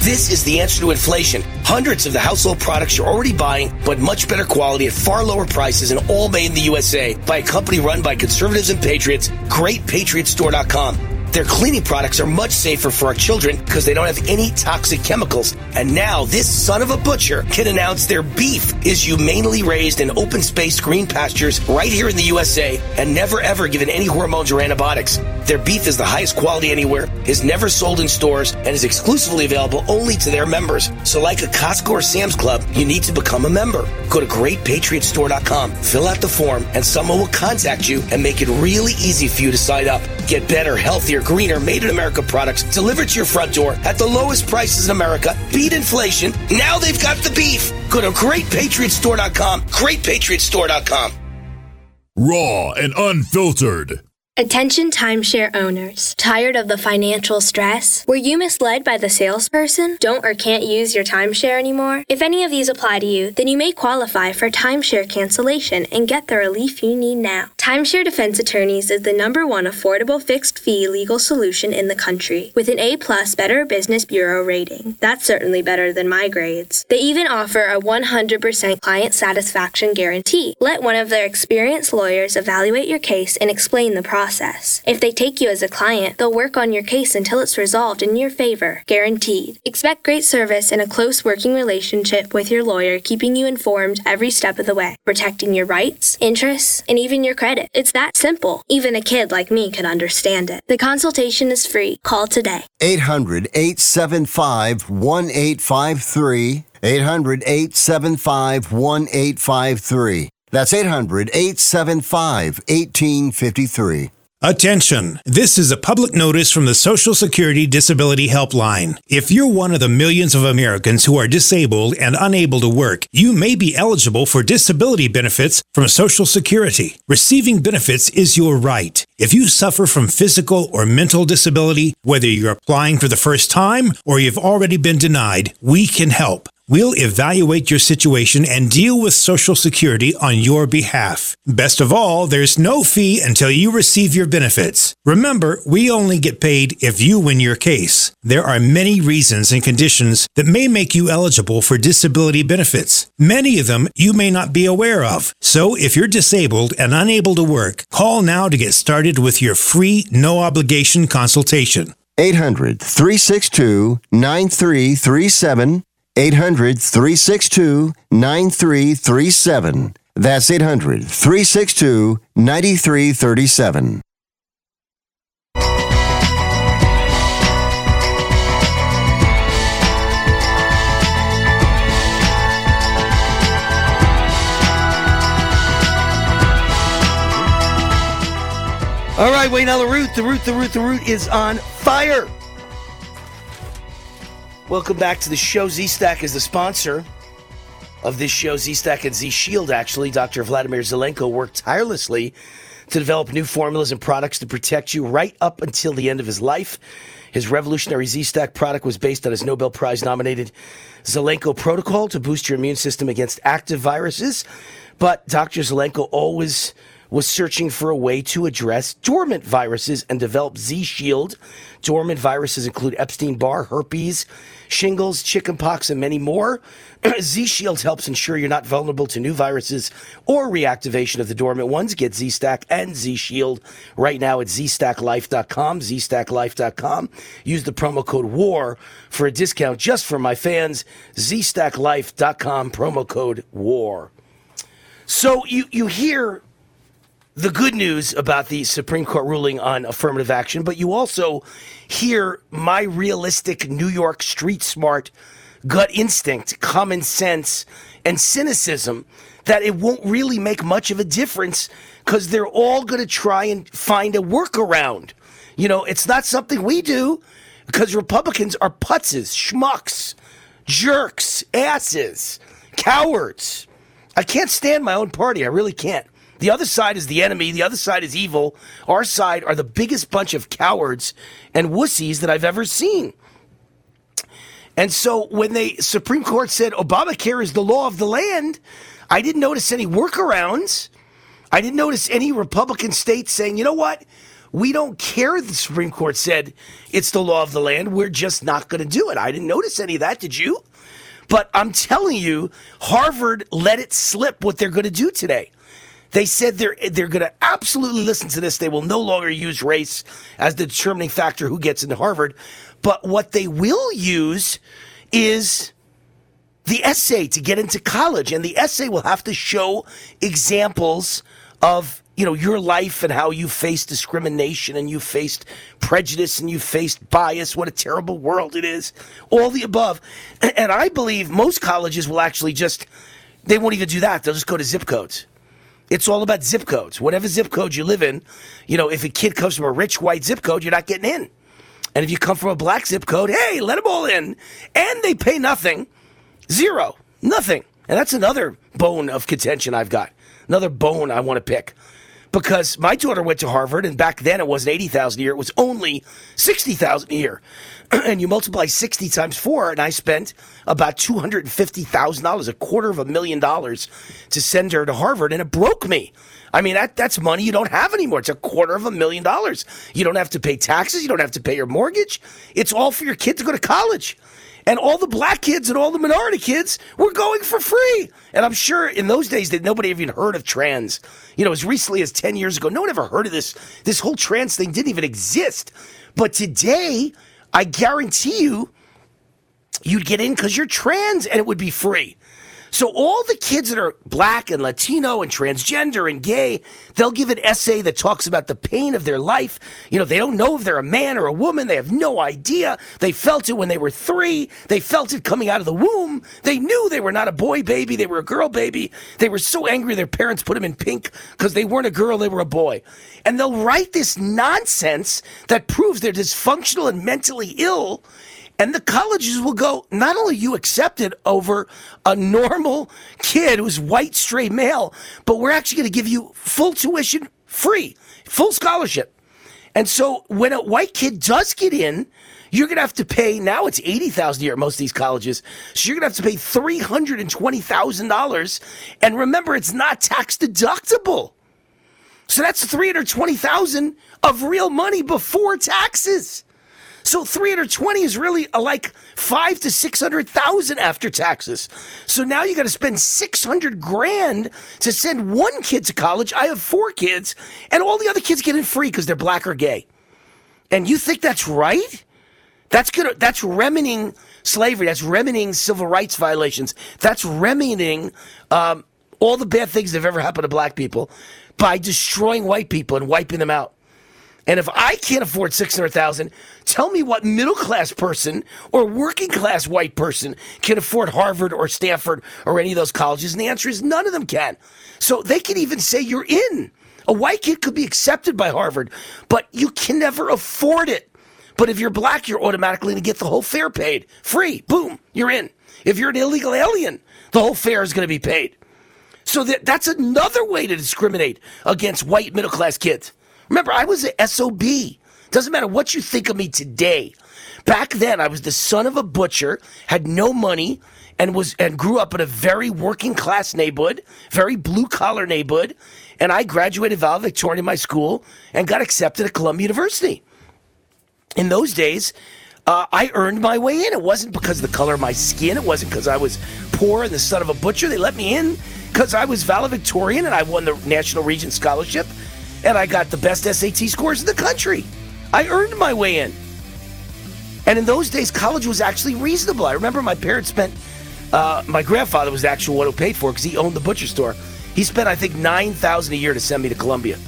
This is the answer to inflation. Hundreds of the household products you're already buying, but much better quality at far lower prices and all made in the USA by a company run by conservatives and patriots, GreatPatriotStore.com. Their cleaning products are much safer for our children because they don't have any toxic chemicals. And now this son of a butcher can announce their beef is humanely raised in open space green pastures right here in the USA and never ever given any hormones or antibiotics. Their beef is the highest quality anywhere, is never sold in stores, and is exclusively available only to their members. So like a Costco or Sam's Club, you need to become a member. Go to greatpatriotstore.com, fill out the form, and someone will contact you and make it really easy for you to sign up. Get better, healthier, greener, made in America products delivered to your front door at the lowest prices in America. Beat inflation. Now they've got the beef. Go to greatpatriotstore.com. Greatpatriotstore.com. Raw and unfiltered. Attention timeshare owners. Tired of the financial stress? Were you misled by the salesperson? Don't or can't use your timeshare anymore? If any of these apply to you, then you may qualify for timeshare cancellation and get the relief you need now. Timeshare Defense Attorneys is the number one affordable fixed fee legal solution in the country with an A plus Better Business Bureau rating. That's certainly better than my grades. They even offer a 100% client satisfaction guarantee. Let one of their experienced lawyers evaluate your case and explain the process. If they take you as a client, they'll work on your case until it's resolved in your favor, guaranteed. Expect great service and a close working relationship with your lawyer, keeping you informed every step of the way, protecting your rights, interests, and even your credit. It's that simple. Even a kid like me could understand it. The consultation is free. Call today. 800 875 1853. 800 875 1853. That's 800 875 1853. Attention! This is a public notice from the Social Security Disability Helpline. If you're one of the millions of Americans who are disabled and unable to work, you may be eligible for disability benefits from Social Security. Receiving benefits is your right. If you suffer from physical or mental disability, whether you're applying for the first time or you've already been denied, we can help. We'll evaluate your situation and deal with Social Security on your behalf. Best of all, there's no fee until you receive your benefits. Remember, we only get paid if you win your case. There are many reasons and conditions that may make you eligible for disability benefits. Many of them you may not be aware of. So if you're disabled and unable to work, call now to get started with your free, no obligation consultation. 800 362 9337. 800 362 9337. That's 800 362 9337. All right, Wayne on the root. The root, the root, the root is on fire. Welcome back to the show. Z Stack is the sponsor of this show. Z Stack and Z Shield, actually. Dr. Vladimir Zelenko worked tirelessly to develop new formulas and products to protect you right up until the end of his life. His revolutionary Z Stack product was based on his Nobel Prize nominated Zelenko protocol to boost your immune system against active viruses. But Dr. Zelenko always was searching for a way to address dormant viruses and developed Z Shield. Dormant viruses include Epstein Barr, herpes, shingles, chickenpox, and many more. Z Shield helps ensure you're not vulnerable to new viruses or reactivation of the dormant ones. Get Z Stack and Z Shield right now at zstacklife.com. zstacklife.com. Use the promo code WAR for a discount just for my fans. zstacklife.com, promo code WAR. So you, you hear the good news about the Supreme Court ruling on affirmative action, but you also hear my realistic New York street smart gut instinct, common sense, and cynicism that it won't really make much of a difference because they're all going to try and find a workaround. You know, it's not something we do because Republicans are putzes, schmucks, jerks, asses, cowards. I can't stand my own party. I really can't. The other side is the enemy. The other side is evil. Our side are the biggest bunch of cowards and wussies that I've ever seen. And so when the Supreme Court said Obamacare is the law of the land, I didn't notice any workarounds. I didn't notice any Republican states saying, you know what? We don't care. The Supreme Court said it's the law of the land. We're just not going to do it. I didn't notice any of that. Did you? But I'm telling you, Harvard let it slip what they're going to do today. They said they're they're going to absolutely listen to this. They will no longer use race as the determining factor who gets into Harvard, but what they will use is the essay to get into college, and the essay will have to show examples of you know your life and how you faced discrimination and you faced prejudice and you faced bias. What a terrible world it is. All the above, and I believe most colleges will actually just they won't even do that. They'll just go to zip codes. It's all about zip codes. Whatever zip code you live in, you know, if a kid comes from a rich white zip code, you're not getting in. And if you come from a black zip code, hey, let them all in. And they pay nothing. Zero. Nothing. And that's another bone of contention I've got. Another bone I want to pick. Because my daughter went to Harvard, and back then it wasn't 80000 a year, it was only 60000 a year. and you multiply 60 times four, and I spent about $250,000, a quarter of a million dollars, to send her to Harvard, and it broke me. I mean, that, that's money you don't have anymore. It's a quarter of a million dollars. You don't have to pay taxes. You don't have to pay your mortgage. It's all for your kid to go to college. And all the black kids and all the minority kids were going for free. And I'm sure in those days that nobody even heard of trans. You know, as recently as 10 years ago, no one ever heard of this. This whole trans thing didn't even exist. But today, I guarantee you, you'd get in because you're trans and it would be free. So all the kids that are black and Latino and transgender and gay, they'll give an essay that talks about the pain of their life. You know, they don't know if they're a man or a woman. They have no idea. They felt it when they were three. They felt it coming out of the womb. They knew they were not a boy baby. They were a girl baby. They were so angry their parents put them in pink because they weren't a girl. They were a boy. And they'll write this nonsense that proves they're dysfunctional and mentally ill and the colleges will go, not only you accepted over a normal kid who's white, straight male, but we're actually going to give you full tuition free, full scholarship. And so when a white kid does get in, you're going to have to pay, now it's 80000 a year at most of these colleges. So you're going to have to pay $320,000. And remember, it's not tax deductible. So that's 320,000 of real money before taxes. So 320 is really uh, like five to 600,000 after taxes. So now you got to spend 600 grand to send one kid to college. I have four kids and all the other kids get in free because they're black or gay. And you think that's right? That's gonna, that's remedying slavery. That's remedying civil rights violations. That's remedying, um, all the bad things that have ever happened to black people by destroying white people and wiping them out. And if I can't afford 600,000, tell me what middle class person or working class white person can afford Harvard or Stanford or any of those colleges. And the answer is none of them can. So they can even say you're in. A white kid could be accepted by Harvard, but you can never afford it. But if you're black, you're automatically going to get the whole fare paid. Free. Boom. You're in. If you're an illegal alien, the whole fare is going to be paid. So that, that's another way to discriminate against white middle class kids. Remember, I was a SOB. Doesn't matter what you think of me today. Back then, I was the son of a butcher, had no money, and was and grew up in a very working class neighborhood, very blue collar neighborhood. And I graduated valedictorian in my school and got accepted at Columbia University. In those days, uh, I earned my way in. It wasn't because of the color of my skin. It wasn't because I was poor and the son of a butcher. They let me in because I was valedictorian and I won the National Regent Scholarship and I got the best SAT scores in the country. I earned my way in. And in those days, college was actually reasonable. I remember my parents spent, uh, my grandfather was the actual one who paid for it because he owned the butcher store. He spent, I think, 9000 a year to send me to Columbia.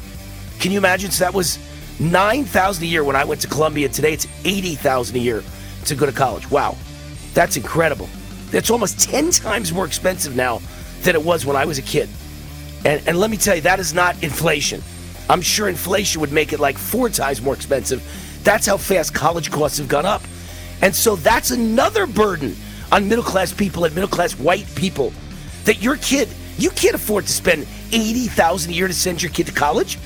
Can you imagine? So that was 9000 a year when I went to Columbia. Today it's 80000 a year to go to college. Wow. That's incredible. That's almost 10 times more expensive now than it was when I was a kid. And, and let me tell you, that is not inflation. I'm sure inflation would make it like four times more expensive. That's how fast college costs have gone up. And so that's another burden on middle class people and middle class white people that your kid, you can't afford to spend 80,000 a year to send your kid to college,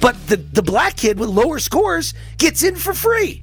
but the, the black kid with lower scores gets in for free.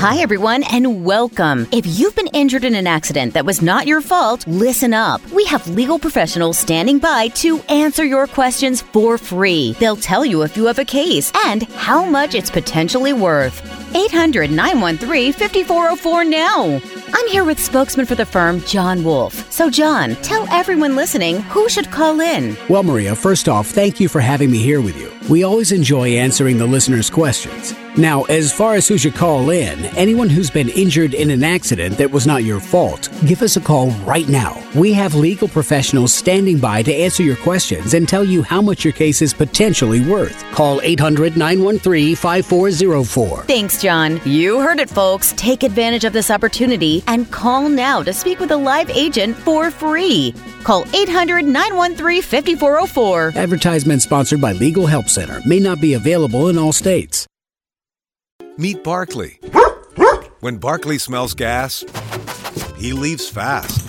Hi, everyone, and welcome. If you've been injured in an accident that was not your fault, listen up. We have legal professionals standing by to answer your questions for free. They'll tell you if you have a case and how much it's potentially worth. 800 913 5404 now. I'm here with spokesman for the firm, John Wolf. So, John, tell everyone listening who should call in. Well, Maria, first off, thank you for having me here with you. We always enjoy answering the listeners' questions. Now, as far as who should call in, anyone who's been injured in an accident that was not your fault, give us a call right now. We have legal professionals standing by to answer your questions and tell you how much your case is potentially worth. Call 800 913 5404. Thanks, John. You heard it, folks. Take advantage of this opportunity and call now to speak with a live agent for free. Call 800 913 5404. Advertisement sponsored by Legal Help Center may not be available in all states. Meet Barkley. When Barkley smells gas, he leaves fast.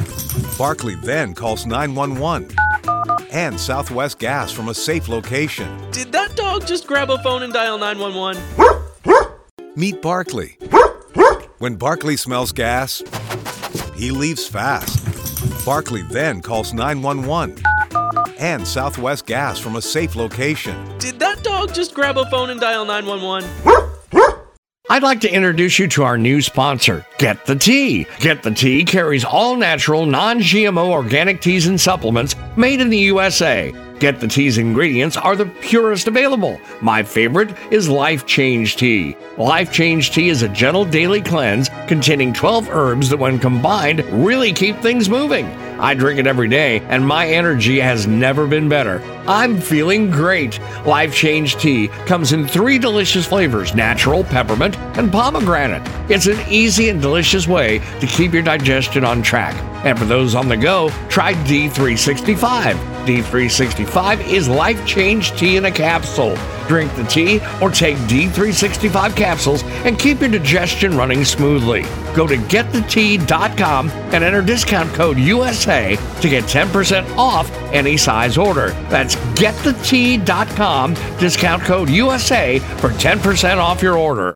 Barkley then calls 911 and Southwest Gas from a safe location. Did that dog just grab a phone and dial 911? Meet Barkley. When Barkley smells gas, he leaves fast. Barkley then calls 911 and Southwest Gas from a safe location. Did that dog just grab a phone and dial 911? I'd like to introduce you to our new sponsor, Get the Tea. Get the Tea carries all natural, non GMO organic teas and supplements made in the USA. Get the Tea's ingredients are the purest available. My favorite is Life Change Tea. Life Change Tea is a gentle daily cleanse containing 12 herbs that, when combined, really keep things moving. I drink it every day, and my energy has never been better. I'm feeling great. Life Change Tea comes in three delicious flavors natural, peppermint, and pomegranate. It's an easy and delicious way to keep your digestion on track. And for those on the go, try D365. D365 is life change tea in a capsule. Drink the tea or take D365 capsules and keep your digestion running smoothly. Go to getthetea.com and enter discount code USA to get 10% off any size order. That's getthetea.com, discount code USA for 10% off your order.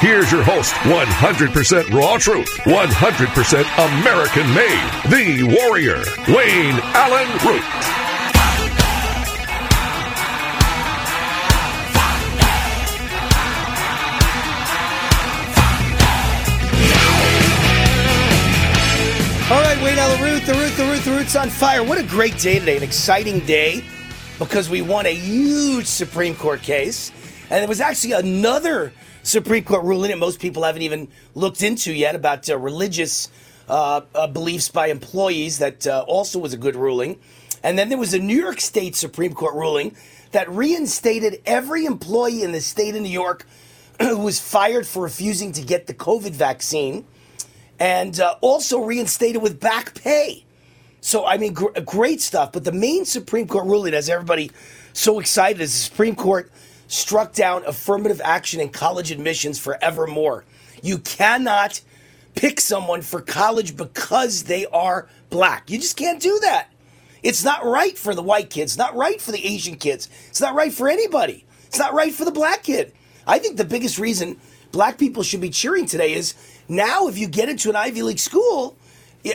Here's your host, 100% raw truth, 100% American made, the warrior, Wayne Allyn Root. All right, Wayne Allyn Root, the root, the root, the root's on fire. What a great day today, an exciting day because we won a huge Supreme Court case. And it was actually another Supreme Court ruling that most people haven't even looked into yet about uh, religious uh, uh, beliefs by employees that uh, also was a good ruling. And then there was a New York State Supreme Court ruling that reinstated every employee in the state of New York who was fired for refusing to get the COVID vaccine and uh, also reinstated with back pay. So, I mean, gr- great stuff. But the main Supreme Court ruling has everybody so excited is the Supreme Court struck down affirmative action in college admissions forevermore. You cannot pick someone for college because they are black. You just can't do that. It's not right for the white kids, not right for the Asian kids. It's not right for anybody. It's not right for the black kid. I think the biggest reason black people should be cheering today is now if you get into an Ivy League school,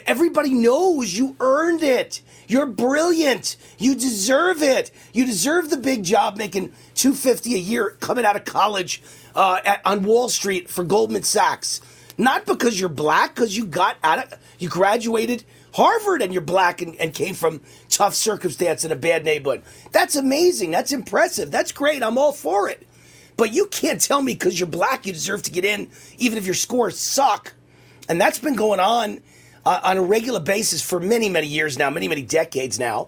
everybody knows you earned it. You're brilliant. You deserve it. You deserve the big job making 250 a year coming out of college uh, at, on Wall Street for Goldman Sachs. Not because you're black, because you got out of, you graduated Harvard and you're black and, and came from tough circumstance in a bad neighborhood. That's amazing. That's impressive. That's great. I'm all for it. But you can't tell me because you're black you deserve to get in, even if your scores suck. And that's been going on uh, on a regular basis for many, many years now, many, many decades now.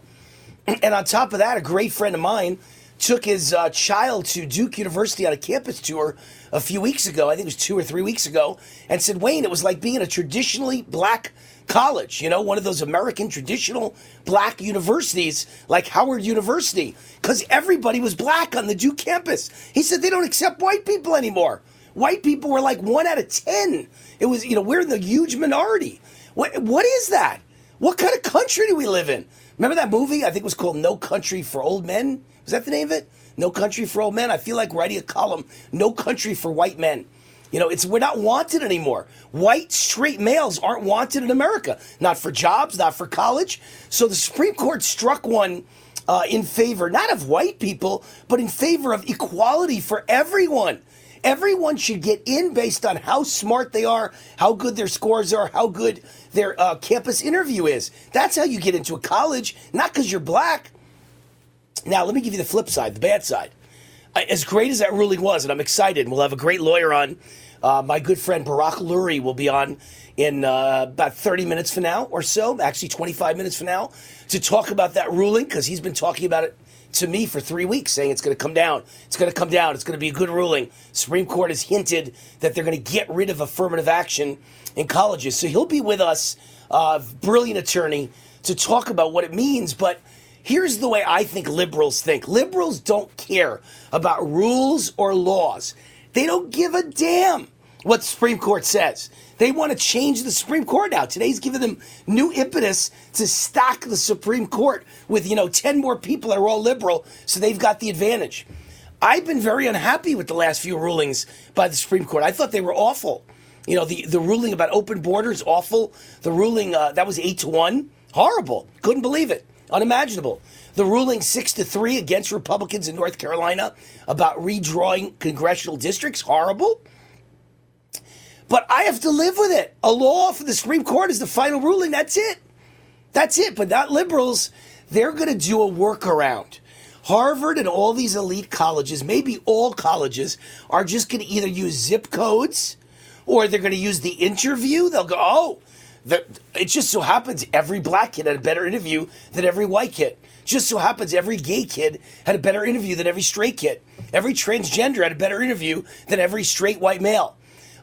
And on top of that, a great friend of mine took his uh, child to Duke University on a campus tour a few weeks ago. I think it was two or three weeks ago, and said, Wayne, it was like being in a traditionally black college, you know, one of those American traditional black universities like Howard University, because everybody was black on the Duke campus. He said they don't accept white people anymore. White people were like one out of 10. It was, you know, we're the huge minority. What, what is that? What kind of country do we live in? Remember that movie? I think it was called No Country for Old Men. Was that the name of it? No Country for Old Men. I feel like writing a column. No Country for White Men. You know, it's we're not wanted anymore. White straight males aren't wanted in America. Not for jobs, not for college. So the Supreme Court struck one uh, in favor not of white people, but in favor of equality for everyone. Everyone should get in based on how smart they are, how good their scores are, how good their uh, campus interview is. That's how you get into a college, not because you're black. Now, let me give you the flip side, the bad side. As great as that ruling was, and I'm excited, we'll have a great lawyer on. Uh, my good friend Barak Lurie will be on in uh, about 30 minutes from now or so, actually 25 minutes from now, to talk about that ruling because he's been talking about it to me for three weeks, saying it's going to come down. It's going to come down. It's going to be a good ruling. Supreme Court has hinted that they're going to get rid of affirmative action in colleges. So he'll be with us, uh, brilliant attorney, to talk about what it means. But here's the way I think liberals think liberals don't care about rules or laws, they don't give a damn what the Supreme Court says. They want to change the Supreme Court now. Today's giving them new impetus to stock the Supreme Court with, you know, 10 more people that are all liberal, so they've got the advantage. I've been very unhappy with the last few rulings by the Supreme Court. I thought they were awful. You know, the, the ruling about open borders, awful. The ruling, uh, that was 8 to 1, horrible. Couldn't believe it. Unimaginable. The ruling 6 to 3 against Republicans in North Carolina about redrawing congressional districts, horrible. But I have to live with it. A law for the Supreme Court is the final ruling. That's it. That's it. But not liberals. They're going to do a workaround. Harvard and all these elite colleges, maybe all colleges, are just going to either use zip codes or they're going to use the interview. They'll go, oh, the, it just so happens every black kid had a better interview than every white kid. Just so happens every gay kid had a better interview than every straight kid. Every transgender had a better interview than every straight white male.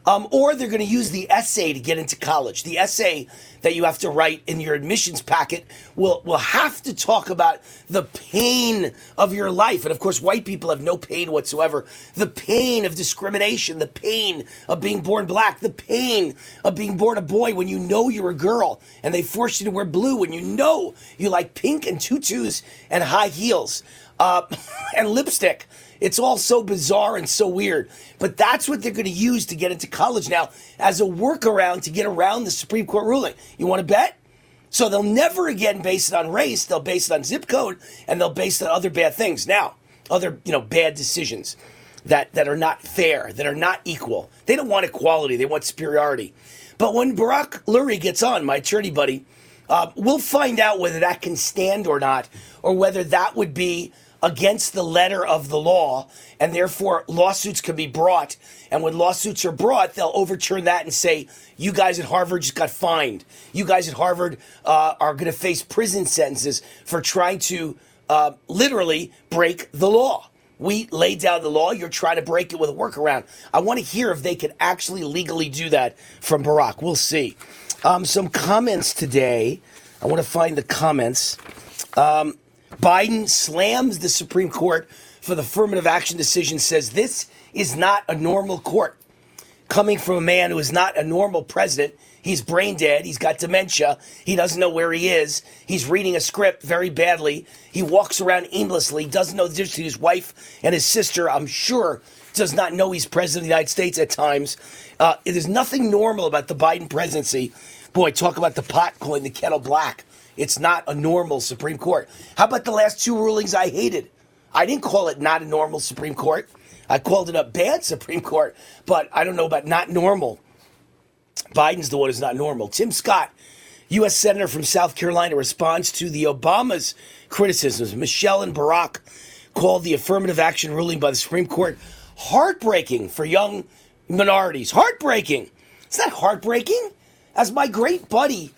Um, or they're going to use the essay to get into college. The essay that you have to write in your admissions packet will, will have to talk about the pain of your life. And of course, white people have no pain whatsoever. The pain of discrimination, the pain of being born black, the pain of being born a boy when you know you're a girl and they force you to wear blue when you know you like pink and tutus and high heels uh, and lipstick. It's all so bizarre and so weird. But that's what they're going to use to get into college now as a workaround to get around the Supreme Court ruling. You want to bet? So they'll never again base it on race. They'll base it on zip code and they'll base it on other bad things. Now, other, you know, bad decisions that, that are not fair, that are not equal. They don't want equality. They want superiority. But when Barak Lurie gets on, my attorney buddy, uh, we'll find out whether that can stand or not, or whether that would be against the letter of the law, and therefore lawsuits can be brought. And when lawsuits are brought, they'll overturn that and say, you guys at Harvard just got fined. You guys at Harvard uh, are going to face prison sentences for trying to uh, literally break the law. We laid down the law. You're trying to break it with a workaround. I want to hear if they can actually legally do that from Barak. We'll see. Um, some comments today. I want to find the comments. Um, Biden slams the Supreme Court for the affirmative action decision, says this is not a normal court. Coming from a man who is not a normal president, he's brain dead, he's got dementia, he doesn't know where he is, he's reading a script very badly, he walks around aimlessly, doesn't know the difference between his wife and his sister, I'm sure does not know he's president of the United States at times. Uh, there's nothing normal about the Biden presidency. Boy, talk about the pot calling the kettle black. It's not a normal Supreme Court. How about the last two rulings I hated? I didn't call it not a normal Supreme Court. I called it a bad Supreme Court, but I don't know about not normal. Biden's the one who's not normal. Tim Scott, U.S. Senator from South Carolina, responds to the Obama's criticisms. Michelle and Barack called the affirmative action ruling by the Supreme Court heartbreaking for young minorities. Heartbreaking. It's not heartbreaking. As my great buddy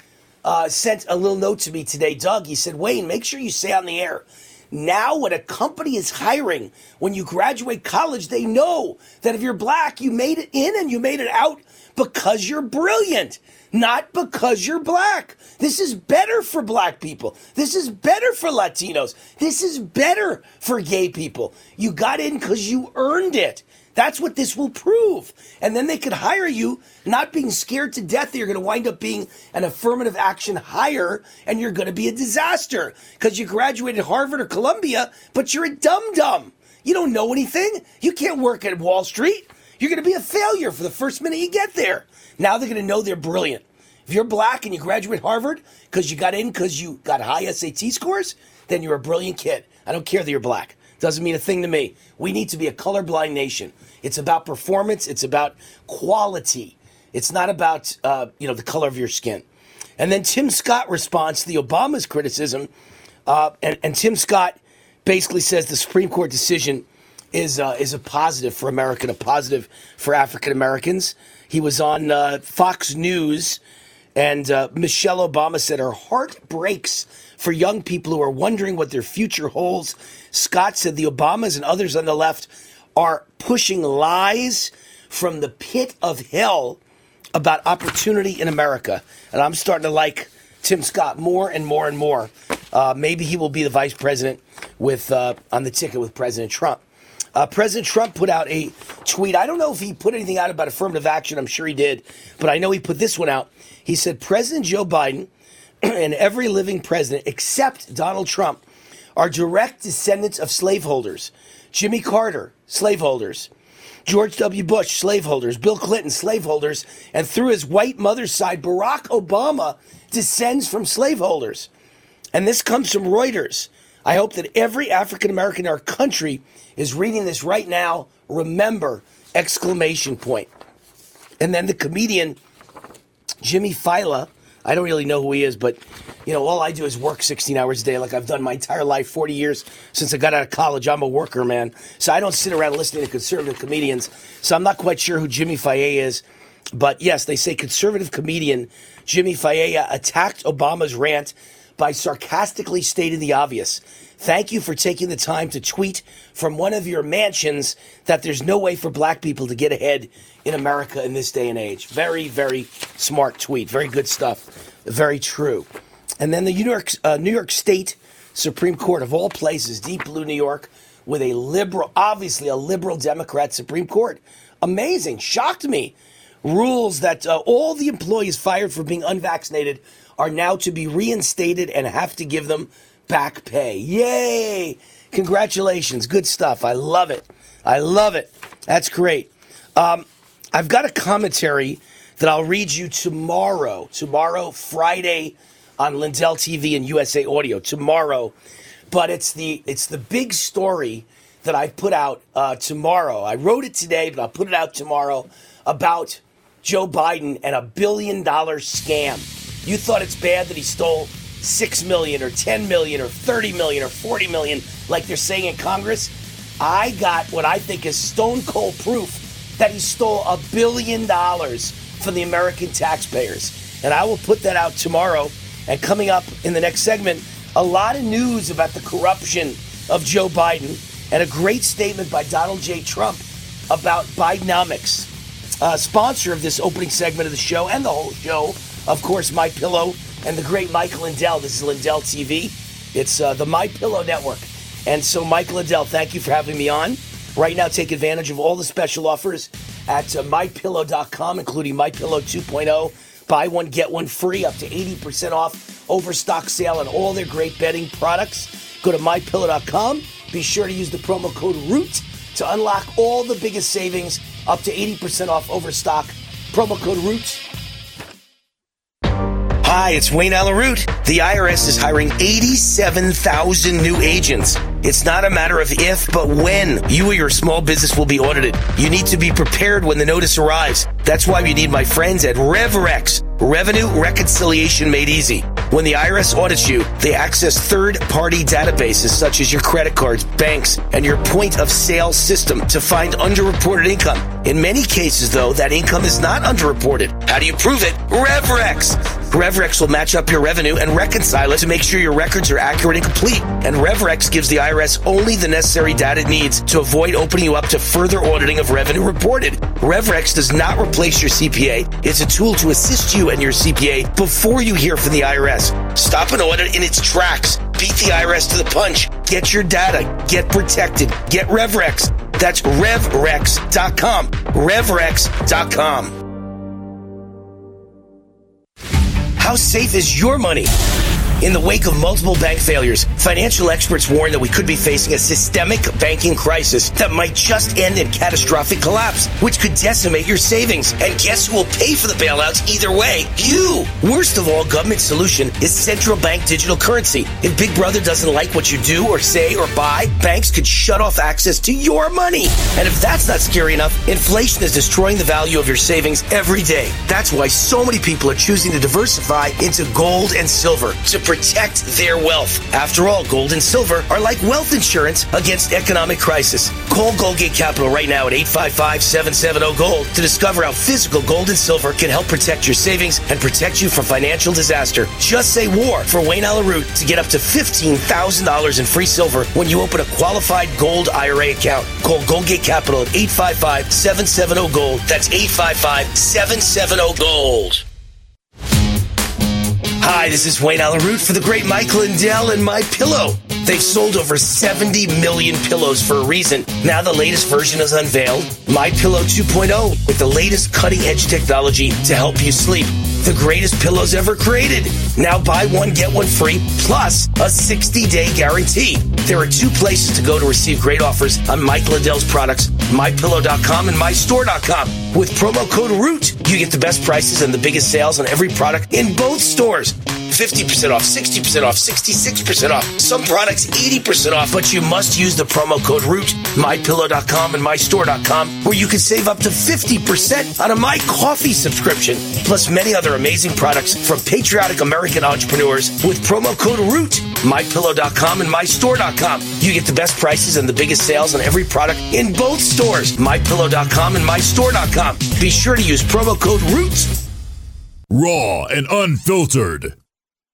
uh, sent a little note to me today, Doug, he said, Wayne, make sure you stay on the air Now, when a company is hiring, when you graduate college, they know that if you're black, you made it in and you made it out because you're brilliant, not because you're black. This is better for black people. This is better for Latinos. This is better for gay people. You got in because you earned it. That's what this will prove. And then they could hire you not being scared to death that you're going to wind up being an affirmative action hire and you're going to be a disaster because you graduated Harvard or Columbia, but you're a dum dum. You don't know anything. You can't work at Wall Street. You're going to be a failure for the first minute you get there. Now they're going to know they're brilliant. If you're black and you graduate Harvard because you got in because you got high SAT scores, then you're a brilliant kid. I don't care that you're black. Doesn't mean a thing to me. We need to be a colorblind nation. It's about performance. It's about quality. It's not about uh, you know the color of your skin. And then Tim Scott responds to the Obama's criticism, uh, and, and Tim Scott basically says the Supreme Court decision is uh, is a positive for America, a positive for African Americans. He was on uh, Fox News, and uh, Michelle Obama said her heart breaks for young people who are wondering what their future holds. Scott said the Obamas and others on the left are pushing lies from the pit of hell about opportunity in America. And I'm starting to like Tim Scott more and more and more. Uh, maybe he will be the vice president with uh, on the ticket with President Trump. Uh, President Trump put out a tweet. I don't know if he put anything out about affirmative action. I'm sure he did, but I know he put this one out. He said President Joe Biden and every living president except Donald Trump are direct descendants of slaveholders. Jimmy Carter, slaveholders. George W. Bush, slaveholders. Bill Clinton, slaveholders. And through his white mother's side, Barack Obama descends from slaveholders. And this comes from Reuters. I hope that every African American in our country is reading this right now. Remember! Exclamation point. And then the comedian Jimmy Failla. I don't really know who he is, but you know, all I do is work 16 hours a day, like I've done my entire life, 40 years since I got out of college. I'm a worker, man. So I don't sit around listening to conservative comedians. So I'm not quite sure who Jimmy Failla is. But yes, they say conservative comedian Jimmy Failla attacked Obama's rant by sarcastically stating the obvious. Thank you for taking the time to tweet from one of your mansions that there's no way for black people to get ahead in America in this day and age. Very, very smart tweet. Very good stuff. Very true. And then the New York, uh, New York State Supreme Court, of all places, deep blue New York, with a liberal, obviously a liberal Democrat Supreme Court. Amazing. Shocked me. Rules that uh, all the employees fired for being unvaccinated are now to be reinstated and have to give them back pay. Yay! Congratulations. Good stuff. I love it. I love it. That's great. Um, I've got a commentary that I'll read you tomorrow. Tomorrow, Friday, on Lindell TV and USA Radio. Tomorrow, but it's the it's the big story that I put out uh, tomorrow. I wrote it today, but I'll put it out tomorrow about Joe Biden and a billion dollar scam. You thought it's bad that he stole six million or ten million or thirty million or forty million, like they're saying in Congress. I got what I think is stone cold proof that he stole a billion dollars from the American taxpayers. And I will put that out tomorrow. And coming up in the next segment, a lot of news about the corruption of Joe Biden and a great statement by Donald J. Trump about Bidenomics. Uh, sponsor of this opening segment of the show and the whole show, of course, My Pillow and the great Michael Lindell. This is Lindell TV. It's uh, the My Pillow Network. And so, Michael Lindell, thank you for having me on. Right now, take advantage of all the special offers at uh, mypillow.com, including MyPillow 2.0. Buy one, get one free, up to 80% off overstock sale on all their great bedding products. Go to mypillow.com. Be sure to use the promo code ROOT to unlock all the biggest savings, up to 80% off overstock. Promo code ROOT. Hi, it's Wayne Allyn Root. The IRS is hiring 87,000 new agents. It's not a matter of if, but when you or your small business will be audited. You need to be prepared when the notice arrives. That's why you need my friends at RevRex, Revenue Reconciliation Made Easy. When the IRS audits you, they access third party databases such as your credit cards, banks, and your point of sale system to find underreported income. In many cases, though, that income is not underreported. How do you prove it? RevRex. RevRex will match up your revenue and reconcile it to make sure your records are accurate and complete. And RevRex gives the IRS only the necessary data it needs to avoid opening you up to further auditing of revenue reported. RevRex does not replace your CPA. It's a tool to assist you and your CPA before you hear from the IRS. Stop an audit in its tracks. Beat the IRS to the punch. Get your data. Get protected. Get RevRex. That's RevRex.com. RevRex.com. How safe is your money? In the wake of multiple bank failures, financial experts warn that we could be facing a systemic banking crisis that might just end in catastrophic collapse, which could decimate your savings. And guess who will pay for the bailouts either way? You! Worst of all, government solution is central bank digital currency. If Big Brother doesn't like what you do or say or buy, banks could shut off access to your money. And if that's not scary enough, inflation is destroying the value of your savings every day. That's why so many people are choosing to diversify into gold and silver to protect their wealth. After all, gold and silver are like wealth insurance against economic crisis. Call Goldgate Capital right now at 855-770-GOLD to discover how physical gold and silver can help protect your savings and protect you from financial disaster. Just say war for Wayne Allyn Root to get up to $15,000 in free silver when you open a qualified gold IRA account. Call Goldgate Capital at 855-770-GOLD. That's 855-770-GOLD. Hi, this is Wayne Allyn Root for the great Mike Lindell and My Pillow. They've sold over 70 million pillows for a reason. Now the latest version is unveiled, My Pillow 2.0, with the latest cutting-edge technology to help you sleep. The greatest pillows ever created. Now buy one, get one free, plus a 60-day guarantee. There are two places to go to receive great offers on Mike Lindell's products, MyPillow.com and MyStore.com. With promo code ROOT, you get the best prices and the biggest sales on every product in both stores. 50% off, 60% off, 66% off. Some products 80% off, but you must use the promo code ROOT, mypillow.com and mystore.com, where you can save up to 50% on a My Coffee subscription, plus many other amazing products from patriotic American entrepreneurs with promo code ROOT, mypillow.com and mystore.com. You get the best prices and the biggest sales on every product in both stores, mypillow.com and mystore.com. Be sure to use promo code ROOT. Raw and unfiltered.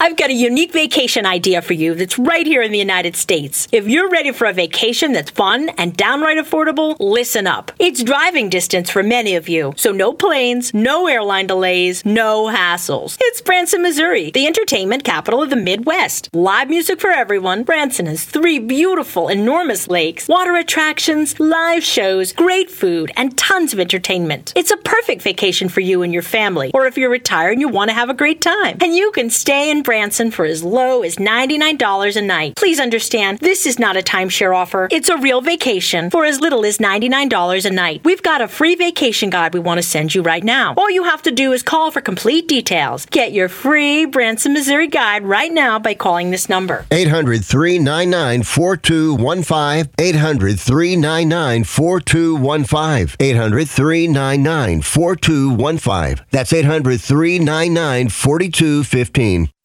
I've got a unique vacation idea for you that's right here in the United States. If you're ready for a vacation that's fun and downright affordable, listen up. It's driving distance for many of you, so no planes, no airline delays, no hassles. It's Branson, Missouri, the entertainment capital of the Midwest. Live music for everyone. Branson has three beautiful, enormous lakes, water attractions, live shows, great food, and tons of entertainment. It's a perfect vacation for you and your family, or if you're retired and you want to have a great time. And you can stay Branson for as low as $99 a night. Please understand, this is not a timeshare offer. It's a real vacation for as little as $99 a night. We've got a free vacation guide we want to send you right now. All you have to do is call for complete details. Get your free Branson, Missouri guide right now by calling this number. 800 399 4215. 800 399 4215. 800 399 4215. That's 800 399 4215.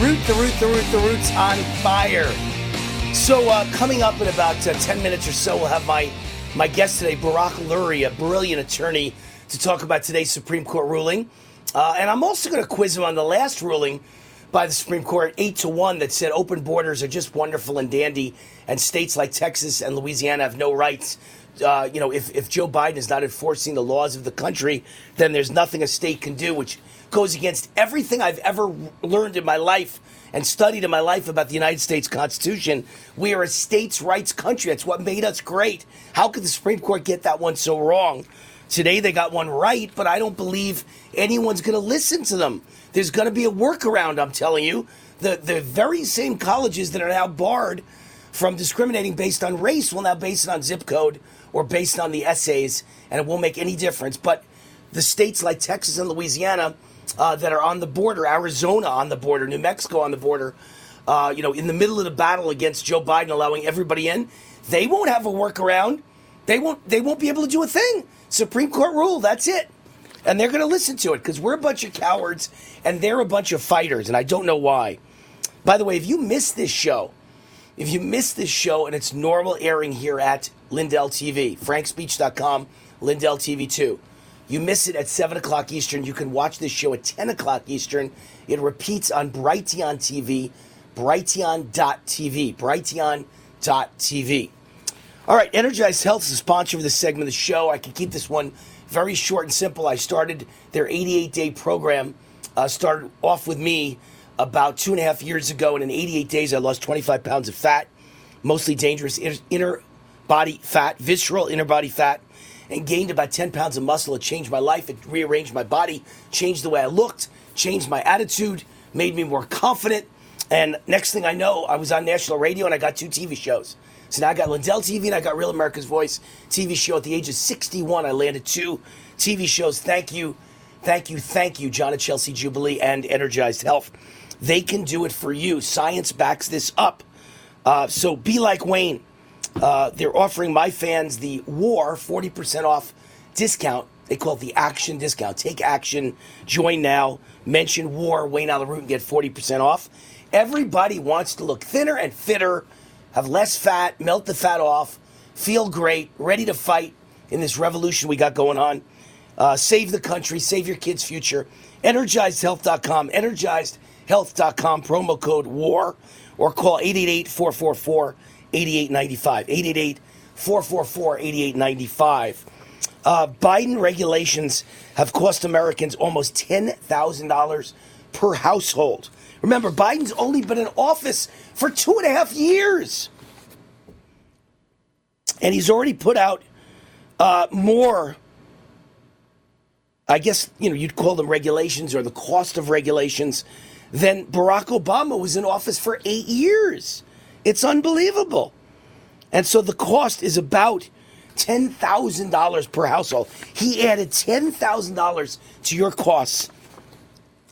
Root, the root, the root, the root's on fire. So, uh, coming up in about uh, 10 minutes or so, we'll have my, my guest today, Barak Lurie, a brilliant attorney, to talk about today's Supreme Court ruling. Uh, and I'm also going to quiz him on the last ruling by the Supreme Court, eight to one, that said open borders are just wonderful and dandy, and states like Texas and Louisiana have no rights. Uh, you know, if, if Joe Biden is not enforcing the laws of the country, then there's nothing a state can do, which goes against everything I've ever learned in my life and studied in my life about the United States Constitution. We are a states' rights country. That's what made us great. How could the Supreme Court get that one so wrong? Today they got one right, but I don't believe anyone's going to listen to them. There's going to be a workaround, I'm telling you. The, the very same colleges that are now barred from discriminating based on race will now base it on zip code or based on the essays, and it won't make any difference. But the states like Texas and Louisiana uh, that are on the border, Arizona on the border, New Mexico on the border, uh, you know, in the middle of the battle against Joe Biden allowing everybody in, they won't have a workaround. They won't. They won't be able to do a thing. Supreme Court rule. That's it. And they're going to listen to it because we're a bunch of cowards and they're a bunch of fighters, and I don't know why. By the way, if you missed this show, if you missed this show and it's normal airing here at Lindell TV, frankspeech.com, Lindell TV 2, you miss it at 7 o'clock Eastern. You can watch this show at 10 o'clock Eastern. It repeats on Brighteon TV, brighteon.tv, brighteon.tv. All right, Energized Health is a sponsor of this segment of the show. I can keep this one very short and simple. I started their 88 day program, uh, started off with me about two and a half years ago, and in 88 days, I lost 25 pounds of fat, mostly dangerous inner body fat, visceral inner body fat, and gained about 10 pounds of muscle. It changed my life, it rearranged my body, changed the way I looked, changed my attitude, made me more confident. And next thing I know, I was on national radio and I got two TV shows. So now I got Lindell TV and I got Real America's Voice TV show. At the age of 61, I landed two TV shows. Thank you, thank you, thank you, John and Chelsea Jubilee and Energized Health. They can do it for you. Science backs this up. Uh, so be like Wayne. Uh, they're offering my fans the War 40% off discount. They call it the Action Discount. Take action, join now, mention War, Wayne Allyn Root, and get 40% off. Everybody wants to look thinner and fitter have less fat, melt the fat off, feel great, ready to fight in this revolution we got going on. Uh, save the country, save your kids' future. EnergizedHealth.com, EnergizedHealth.com, promo code WAR, or call 888 444 8895. 888 444 8895. Uh, Biden regulations have cost Americans almost $10,000 per household. Remember, Biden's only been in office for two and a half years. And he's already put out uh, more, I guess, you know, you'd call them regulations or the cost of regulations than Barack Obama was in office for eight years. It's unbelievable. And so the cost is about $10,000 per household. He added $10,000 to your costs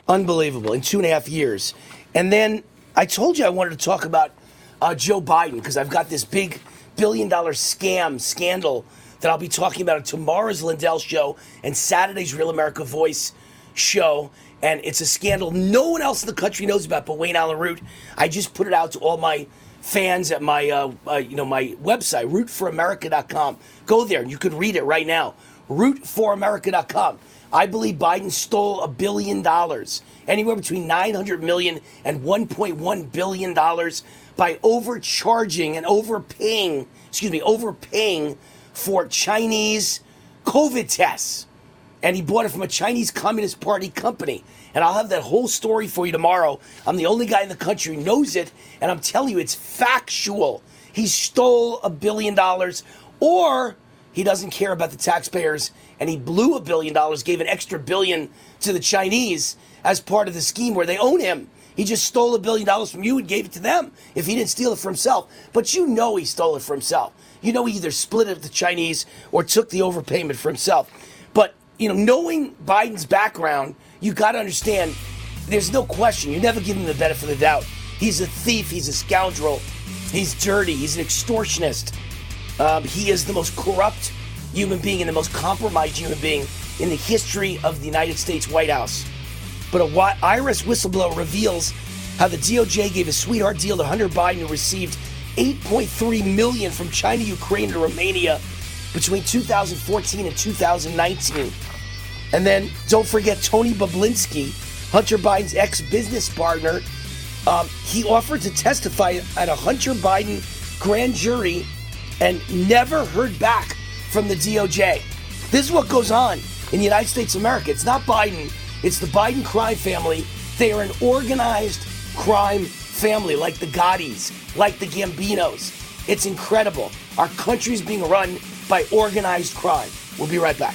Unbelievable. In two and a half years. And then I told you I wanted to talk about uh, Joe Biden because I've got this big billion dollar scam scandal that I'll be talking about on tomorrow's Lindell show and Saturday's Real America Voice show. And it's a scandal no one else in the country knows about but Wayne Allyn Root. I just put it out to all my fans at my uh, uh, you know my website rootforamerica.com. Go there and you can read it right now. rootforamerica.com. I believe Biden stole a billion dollars, anywhere between 900 million and 1.1 billion dollars by overcharging and overpaying, excuse me, overpaying for Chinese COVID tests. And he bought it from a Chinese Communist Party company. And I'll have that whole story for you tomorrow. I'm the only guy in the country who knows it, and I'm telling you, it's factual. He stole a billion dollars, or he doesn't care about the taxpayers and he blew a billion dollars, gave an extra billion to the Chinese as part of the scheme where they own him. He just stole a billion dollars from you and gave it to them if he didn't steal it for himself. But you know he stole it for himself. You know he either split it with the Chinese or took the overpayment for himself. But, you know, knowing Biden's background, you got to understand there's no question. You never give him the benefit of the doubt. He's a thief. He's a scoundrel. He's dirty. He's an extortionist. Um, he is the most corrupt human being and the most compromised human being in the history of the United States White House. But a IRS whistleblower reveals how the DOJ gave a sweetheart deal to Hunter Biden, who received 8.3 million from China, Ukraine, and Romania between 2014 and 2019. And then don't forget Tony Bobulinski, Hunter Biden's ex business partner. Um, he offered to testify at a Hunter Biden grand jury and never heard back from the DOJ. This is what goes on in the United States of America. It's not Biden, it's the Biden crime family. They are an organized crime family like the Gottis, like the Gambinos. It's incredible. Our country's being run by organized crime. We'll be right back.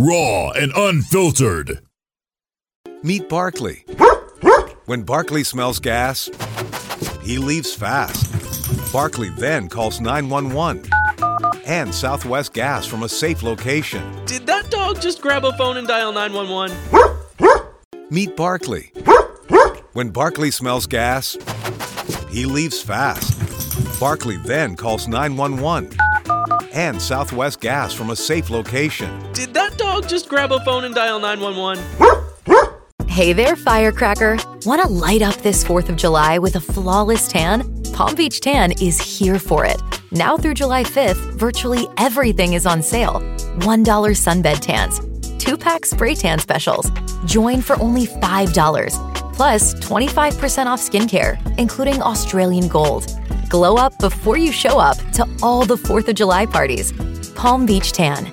Raw and unfiltered. Meet Barkley. When Barkley smells gas, he leaves fast. Barkley then calls 911 and Southwest Gas from a safe location. Did that dog just grab a phone and dial 911? Meet Barkley. When Barkley smells gas, he leaves fast. Barkley then calls 911 and Southwest Gas from a safe location. Did dog just grab a phone and dial 911? Hey there, firecracker. Want to light up this 4th of July with a flawless tan? Palm Beach Tan is here for it. Now through July 5th, virtually everything is on sale. $1 sunbed tans, 2 pack spray tan specials. Join for only $5. Plus 25% off skincare, including Australian Gold. Glow up before you show up to all the 4th of July parties. Palm Beach Tan.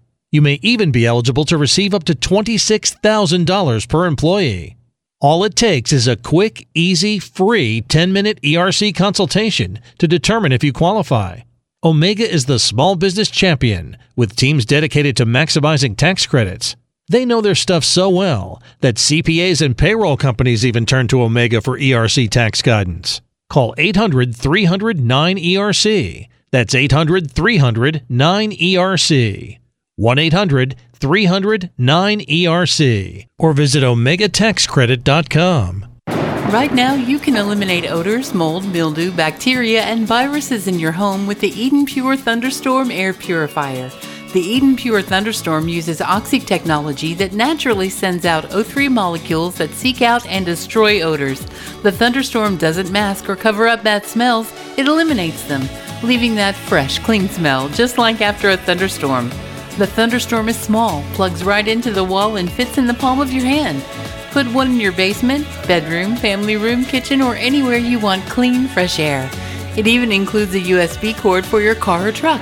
You may even be eligible to receive up to $26,000 per employee. All it takes is a quick, easy, free 10 minute ERC consultation to determine if you qualify. Omega is the small business champion with teams dedicated to maximizing tax credits. They know their stuff so well that CPAs and payroll companies even turn to Omega for ERC tax guidance. Call 800 300 9ERC. That's 800 300 9ERC. 1 800 300 9ERC. Or visit OmegaTaxCredit.com. Right now, you can eliminate odors, mold, mildew, bacteria, and viruses in your home with the Eden Pure Thunderstorm Air Purifier. The Eden Pure Thunderstorm uses oxy technology that naturally sends out O3 molecules that seek out and destroy odors. The Thunderstorm doesn't mask or cover up bad smells, it eliminates them, leaving that fresh, clean smell, just like after a thunderstorm. The Thunderstorm is small, plugs right into the wall, and fits in the palm of your hand. Put one in your basement, bedroom, family room, kitchen, or anywhere you want clean, fresh air. It even includes a USB cord for your car or truck.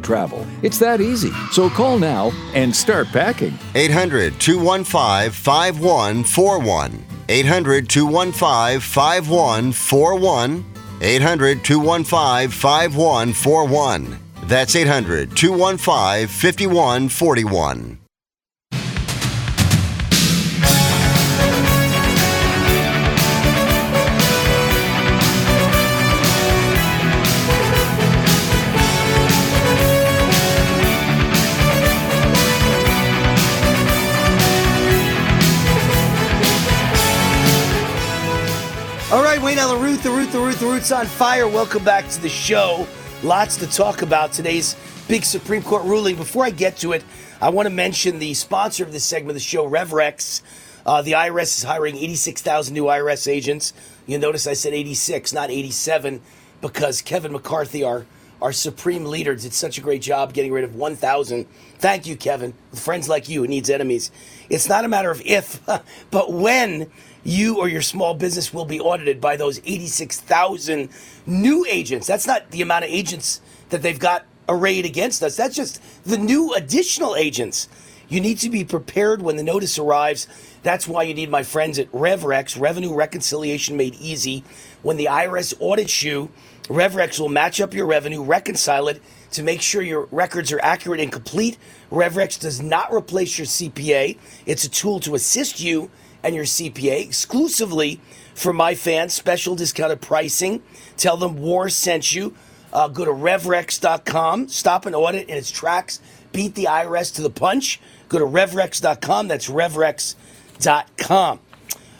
travel. It's that easy. So call now and start packing. 800 215 5141. 800 215 5141. 800 215 5141. That's 800 215 5141. Root's on fire. Welcome back to the show. Lots to talk about today's big Supreme Court ruling. Before I get to it, I want to mention the sponsor of this segment of the show, RevRex. Uh, the IRS is hiring 86,000 new IRS agents. You'll notice I said 86, not 87, because Kevin McCarthy, our our supreme leader, did such a great job getting rid of 1,000. Thank you, Kevin. With friends like you, it needs enemies. It's not a matter of if, but when you or your small business will be audited by those 86,000 new agents. That's not the amount of agents that they've got arrayed against us. That's just the new additional agents. You need to be prepared when the notice arrives. That's why you need my friends at RevRex, Revenue Reconciliation Made Easy. When the IRS audits you, RevRex will match up your revenue, reconcile it to make sure your records are accurate and complete. RevRex does not replace your CPA. It's a tool to assist you and your CPA exclusively for my fans. Special discounted pricing. Tell them War sent you. Uh, go to RevRex.com. Stop an audit in its tracks. Beat the IRS to the punch. Go to RevRex.com. That's RevRex.com.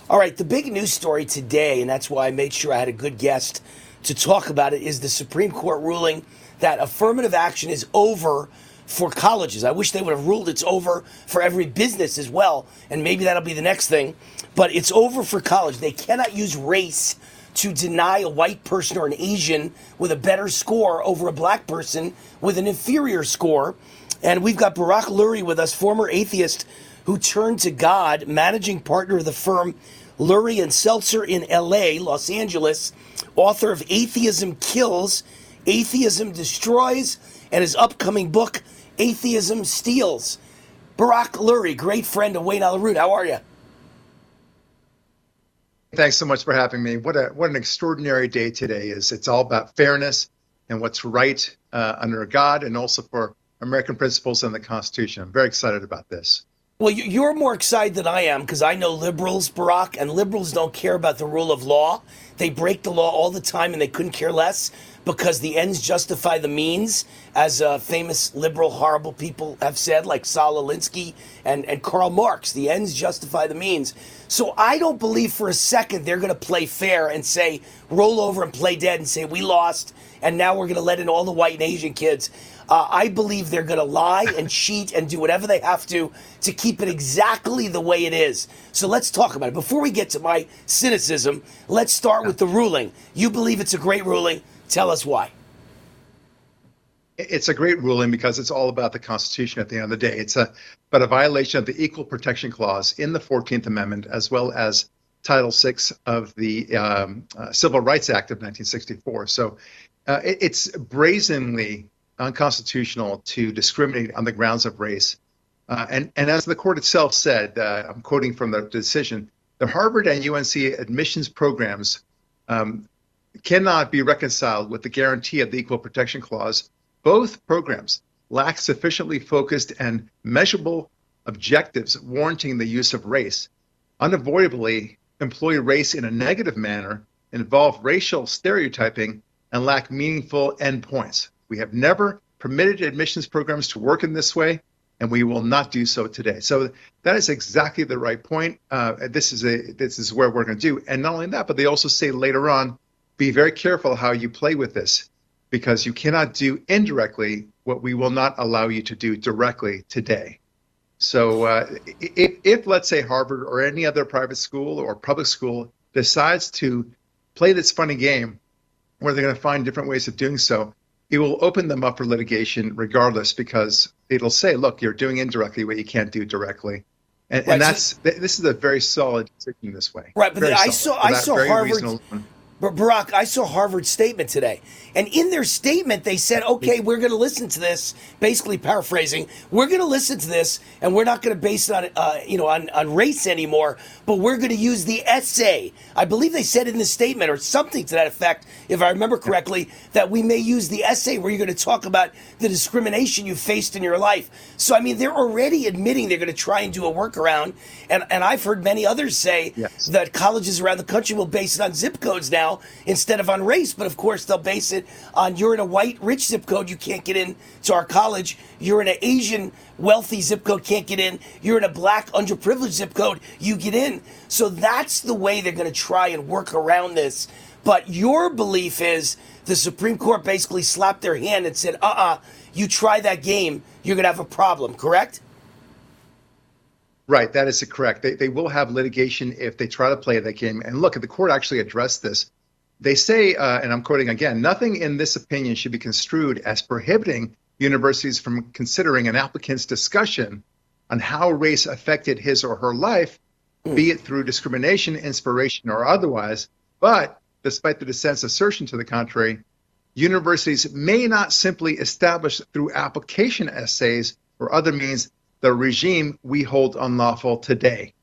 All right, the big news story today, and that's why I made sure I had a good guest to talk about it, is the Supreme Court ruling that affirmative action is over for colleges. I wish they would have ruled it's over for every business as well, and maybe that'll be the next thing. But it's over for college. They cannot use race to deny a white person or an Asian with a better score over a black person with an inferior score. And we've got Barak Lurie with us, former atheist who turned to God, managing partner of the firm Lurie and Seltzer in LA, Los Angeles, author of Atheism Kills, Atheism Destroys, and his upcoming book, Atheism Steals. Barak Lurie, great friend of Wayne Allyn Root. How are you? Thanks so much for having me. What a what an extraordinary day today is. It's all about fairness and what's right uh, under God, and also for American principles and the Constitution. I'm very excited about this. Well, you're more excited than I am because I know liberals, Barak, and liberals don't care about the rule of law. They break the law all the time and they couldn't care less because the ends justify the means, as uh, famous liberal, horrible people have said, like Saul Alinsky and, and Karl Marx. The ends justify the means. So I don't believe for a second they're going to play fair and say, roll over and play dead and say, we lost, and now we're going to let in all the white and Asian kids. Uh, I believe they're going to lie and cheat and do whatever they have to to keep it exactly the way it is. So let's talk about it. Before we get to my cynicism, let's start with the ruling. You believe it's a great ruling. Tell us why. It's a great ruling because it's all about the Constitution at the end of the day. It's a, but a violation of the Equal Protection Clause in the 14th Amendment, as well as Title VI of the um, uh, Civil Rights Act of 1964. So uh, it, it's brazenly unconstitutional to discriminate on the grounds of race. Uh, and, and as the court itself said, uh, I'm quoting from the decision, the Harvard and UNC admissions programs um, cannot be reconciled with the guarantee of the Equal Protection Clause. Both programs lack sufficiently focused and measurable objectives warranting the use of race, unavoidably employ race in a negative manner, involve racial stereotyping, and lack meaningful endpoints. We have never permitted admissions programs to work in this way, and we will not do so today. So that is exactly the right point. Uh, this is a this is where we're going to do. And not only that, but they also say later on be very careful how you play with this because you cannot do indirectly what we will not allow you to do directly today. So, uh, if, if, let's say, Harvard or any other private school or public school decides to play this funny game where they're going to find different ways of doing so, it will open them up for litigation regardless because it'll say, look, you're doing indirectly what you can't do directly. And, right, and that's this is a very solid decision this way. Right, but I saw I saw Harvard. But Barak, I saw Harvard's statement today, and in their statement they said, "Okay, we're going to listen to this." Basically, paraphrasing, we're going to listen to this, and we're not going to base it on, uh, you know, on, on race anymore. But we're going to use the essay. I believe they said in the statement or something to that effect, if I remember correctly, that we may use the essay where you're going to talk about the discrimination you faced in your life. So, I mean, they're already admitting they're going to try and do a workaround, and and I've heard many others say yes. that colleges around the country will base it on zip codes now now instead of on race. But of course, they'll base it on you're in a white rich zip code, you can't get in to our college. You're in an Asian wealthy zip code, can't get in. You're in a black underprivileged zip code, you get in. So that's the way they're going to try and work around this. But your belief is the Supreme Court basically slapped their hand and said, uh uh-uh, uh you try that game, you're going to have a problem, correct? Right, that is correct. They, they will have litigation if they try to play that game. And look, the court actually addressed this they say, uh, and I'm quoting again, nothing in this opinion should be construed as prohibiting universities from considering an applicant's discussion on how race affected his or her life, mm. be it through discrimination, inspiration, or otherwise. But despite the dissent's assertion to the contrary, universities may not simply establish through application essays or other means the regime we hold unlawful today,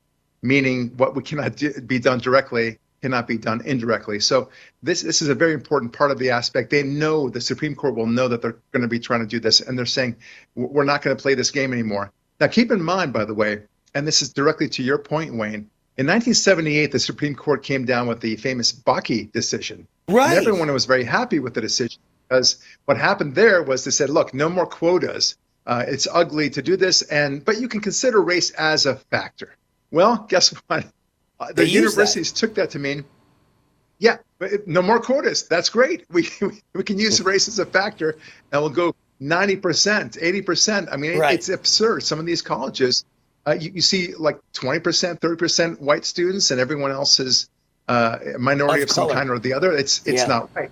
meaning what we cannot do, be done directly cannot be done indirectly. So this this is a very important part of the aspect. They know the Supreme Court will know that they're going to be trying to do this, and they're saying we're not going to play this game anymore. Now, keep in mind, by the way, and this is directly to your point, Wayne. In 1978, the Supreme Court came down with the famous Bakke decision. Right. And everyone was very happy with the decision because what happened there was they said, look, no more quotas. Uh, it's ugly to do this, and but you can consider race as a factor. Well, guess what? Uh, the universities that. took that to mean, yeah, no more quotas. That's great. We we can use race as a factor, and we'll go ninety percent, eighty percent. I mean, right. it's absurd. Some of these colleges, uh, you, you, see like twenty percent, thirty percent white students, and everyone else is uh, a minority of, of some kind or the other. It's it's yeah. not right.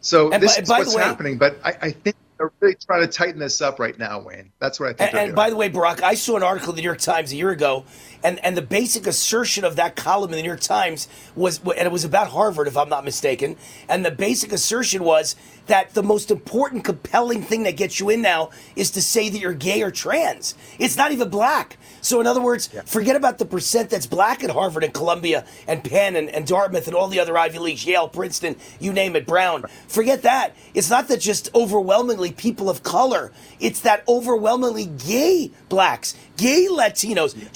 So and this by, is by what's way, happening. But I, I think they're really trying to tighten this up right now, Wayne. That's what I think. And, and by the way, Barak, I saw an article in the New York Times a year ago, and, and the basic assertion of that column in the New York Times was, and it was about Harvard, if I'm not mistaken, and the basic assertion was that the most important, compelling thing that gets you in now is to say that you're gay or trans. It's not even black. So, in other words, yeah. forget about the percent that's black at Harvard and Columbia and Penn and, and Dartmouth and all the other Ivy Leagues, Yale, Princeton, you name it, Brown. Forget that. It's not that just overwhelmingly people of color, it's that overwhelmingly gay blacks, gay Latinos, yeah.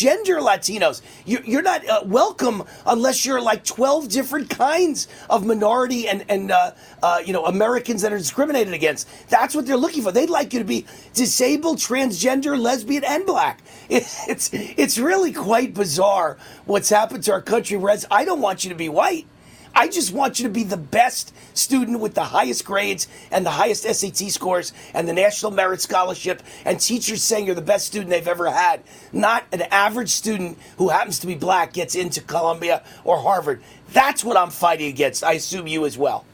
Transgender Latinos. You're, you're not uh, welcome unless you're like 12 different kinds of minority and, and uh, uh, you know, Americans that are discriminated against. That's what they're looking for. They'd like you to be disabled, transgender, lesbian, and black. It's it's really quite bizarre what's happened to our country. Whereas I don't want you to be white. I just want you to be the best student with the highest grades and the highest SAT scores and the National Merit Scholarship and teachers saying you're the best student they've ever had. Not an average student who happens to be black gets into Columbia or Harvard. That's what I'm fighting against. I assume you as well.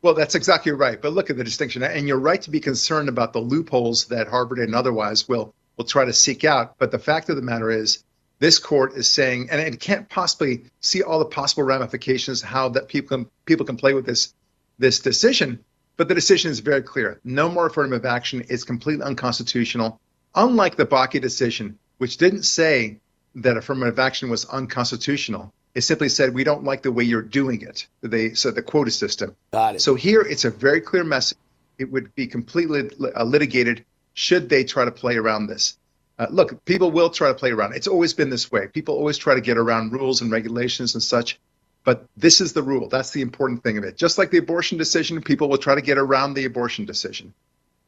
Well, that's exactly right. But look at the distinction, and you're right to be concerned about the loopholes that Harvard and otherwise will will try to seek out. But the fact of the matter is, this court is saying, and it can't possibly see all the possible ramifications how that people can people can play with this this decision. But the decision is very clear: no more affirmative action is completely unconstitutional. Unlike the Bakke decision, which didn't say that affirmative action was unconstitutional, it simply said we don't like the way you're doing it. They said the quota system. Got it. So here it's a very clear message. It would be completely uh, litigated should they try to play around this. Uh, look, people will try to play around. It's always been this way. People always try to get around rules and regulations and such. But this is the rule. That's the important thing of it. Just like the abortion decision, people will try to get around the abortion decision.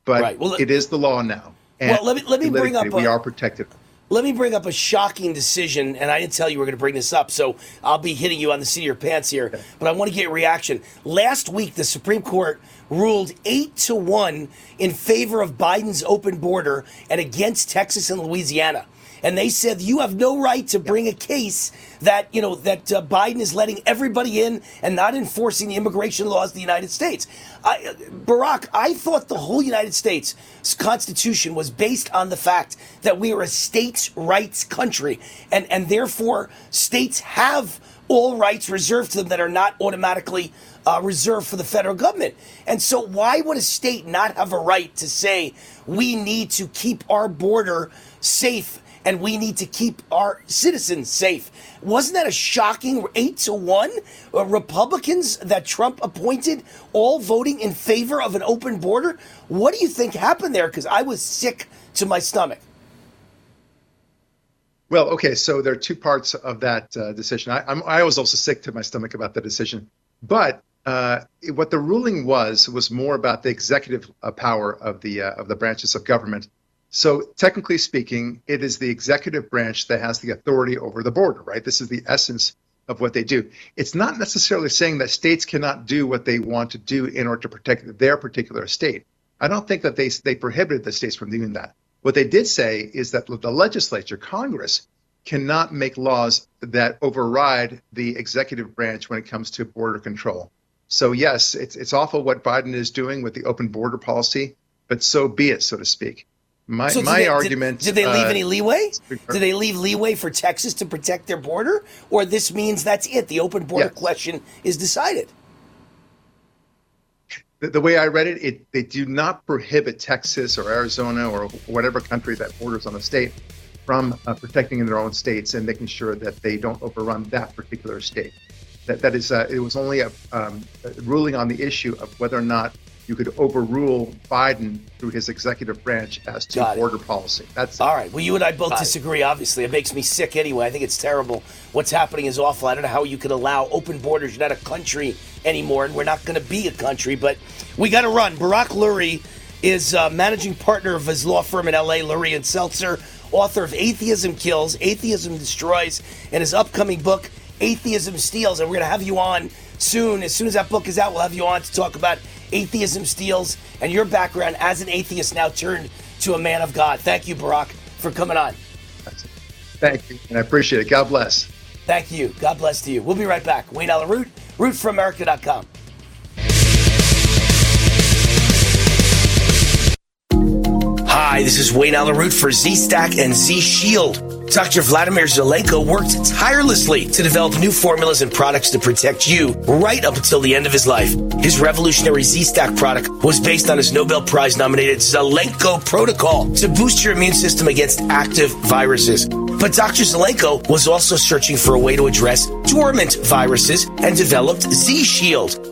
But right. well, it is the law now. And well, let me let me bring up. A, we are protected. let me bring up a shocking decision, and I didn't tell you we are going to bring this up, so I'll be hitting you on the seat of your pants here. But I want to get reaction. Last week, the Supreme Court ruled eight to one in favor of Biden's open border and against Texas and Louisiana and they said you have no right to bring a case that you know that uh, Biden is letting everybody in and not enforcing the immigration laws of the United States. I, Barak, I thought the whole United States Constitution was based on the fact that we are a states' rights country, and and therefore states have all rights reserved to them that are not automatically uh, reserved for the federal government. And so, why would a state not have a right to say we need to keep our border safe and we need to keep our citizens safe. Wasn't that a shocking eight to one? Uh, Republicans that Trump appointed all voting in favor of an open border. What do you think happened there? Because I was sick to my stomach. Well, okay, so there are two parts of that uh, decision. I, I'm, I was also sick to my stomach about the decision, but uh, what the ruling was was more about the executive uh, power of the uh, of the branches of government so, technically speaking, it is the executive branch that has the authority over the border, right? This is the essence of what they do. It's not necessarily saying that states cannot do what they want to do in order to protect their particular state. I don't think that they, they prohibited the states from doing that. What they did say is that the legislature, Congress, cannot make laws that override the executive branch when it comes to border control. So, yes, it's, it's awful what Biden is doing with the open border policy, but so be it, so to speak. My, so my they, argument. Did, did they leave uh, any leeway? Did they leave leeway for Texas to protect their border? Or this means that's it? The open border yes. question is decided? The, the, way I read it, it, they do not prohibit Texas or Arizona or whatever country that borders on the state from uh, protecting in their own states and making sure that they don't overrun that particular state. That, that is, uh, it was only a, um, a ruling on the issue of whether or not you could overrule Biden through his executive branch as to Got border it. policy. That's all right. Well, you and I both disagree. Obviously, it makes me sick anyway. I think it's terrible. What's happening is awful. I don't know how you could allow open borders. You're not a country anymore, and we're not going to be a country. But we got to run. Barak Lurie is uh, managing partner of his law firm in L.A. Lurie and Seltzer, author of Atheism Kills, Atheism Destroys, and his upcoming book Atheism Steals. And we're going to have you on soon. As soon as that book is out, we'll have you on to talk about Atheism Steals, and your background as an atheist now turned to a man of God. Thank you, Barak, for coming on. Thank you, and I appreciate it. God bless. Thank you. God bless to you. We'll be right back. Wayne Allyn Root, rootforamerica.com. Hi, this is Wayne Allyn Root for Z Stack and Z Shield. Dr. Vladimir Zelenko worked tirelessly to develop new formulas and products to protect you right up until the end of his life. His revolutionary Z-Stack product was based on his Nobel Prize nominated Zelenko protocol to boost your immune system against active viruses. But Dr. Zelenko was also searching for a way to address dormant viruses and developed Z-Shield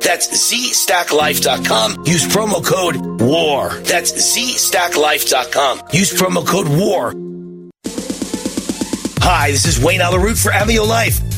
That's ZStackLife.com. Use promo code WAR. That's ZStackLife.com. Use promo code WAR. Hi, this is Wayne Allyn Root for Amio Life.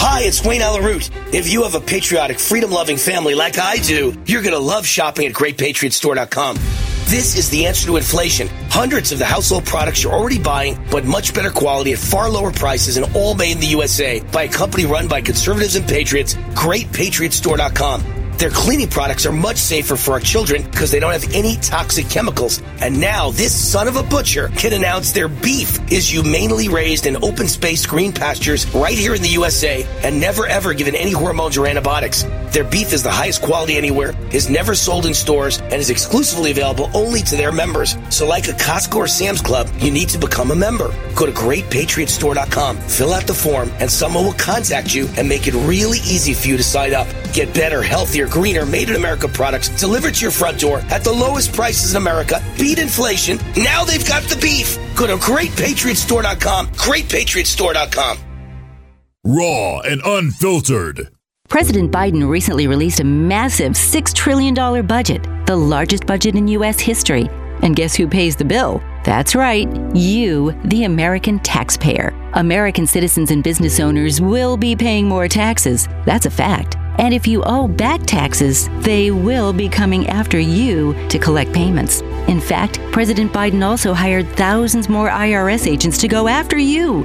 Hi, it's Wayne Allyn Root. If you have a patriotic, freedom loving family like I do, you're going to love shopping at GreatPatriotStore.com. This is the answer to inflation. Hundreds of the household products you're already buying, but much better quality at far lower prices and all made in the USA by a company run by conservatives and patriots. GreatPatriotStore.com. Their cleaning products are much safer for our children because they don't have any toxic chemicals. And now this son of a butcher can announce their beef is humanely raised in open space green pastures right here in the USA and never ever given any hormones or antibiotics. Their beef is the highest quality anywhere, is never sold in stores, and is exclusively available only to their members. So like a Costco or Sam's Club, you need to become a member. Go to greatpatriotstore.com, fill out the form, and someone will contact you and make it really easy for you to sign up. Get better, healthier, greener, made in America products delivered to your front door at the lowest prices in America. Beat inflation. Now they've got the beef. Go to greatpatriotstore.com. Greatpatriotstore.com. Raw and unfiltered. President Biden recently released a massive $6 trillion budget, the largest budget in U.S. history. And guess who pays the bill? That's right, you, the American taxpayer. American citizens and business owners will be paying more taxes. That's a fact. And if you owe back taxes, they will be coming after you to collect payments. In fact, President Biden also hired thousands more IRS agents to go after you.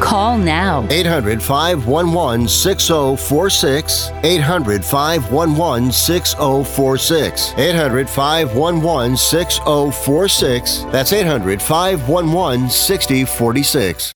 Call now. 800 511 6046. 800 511 6046. 800 511 6046. That's 800 511 6046.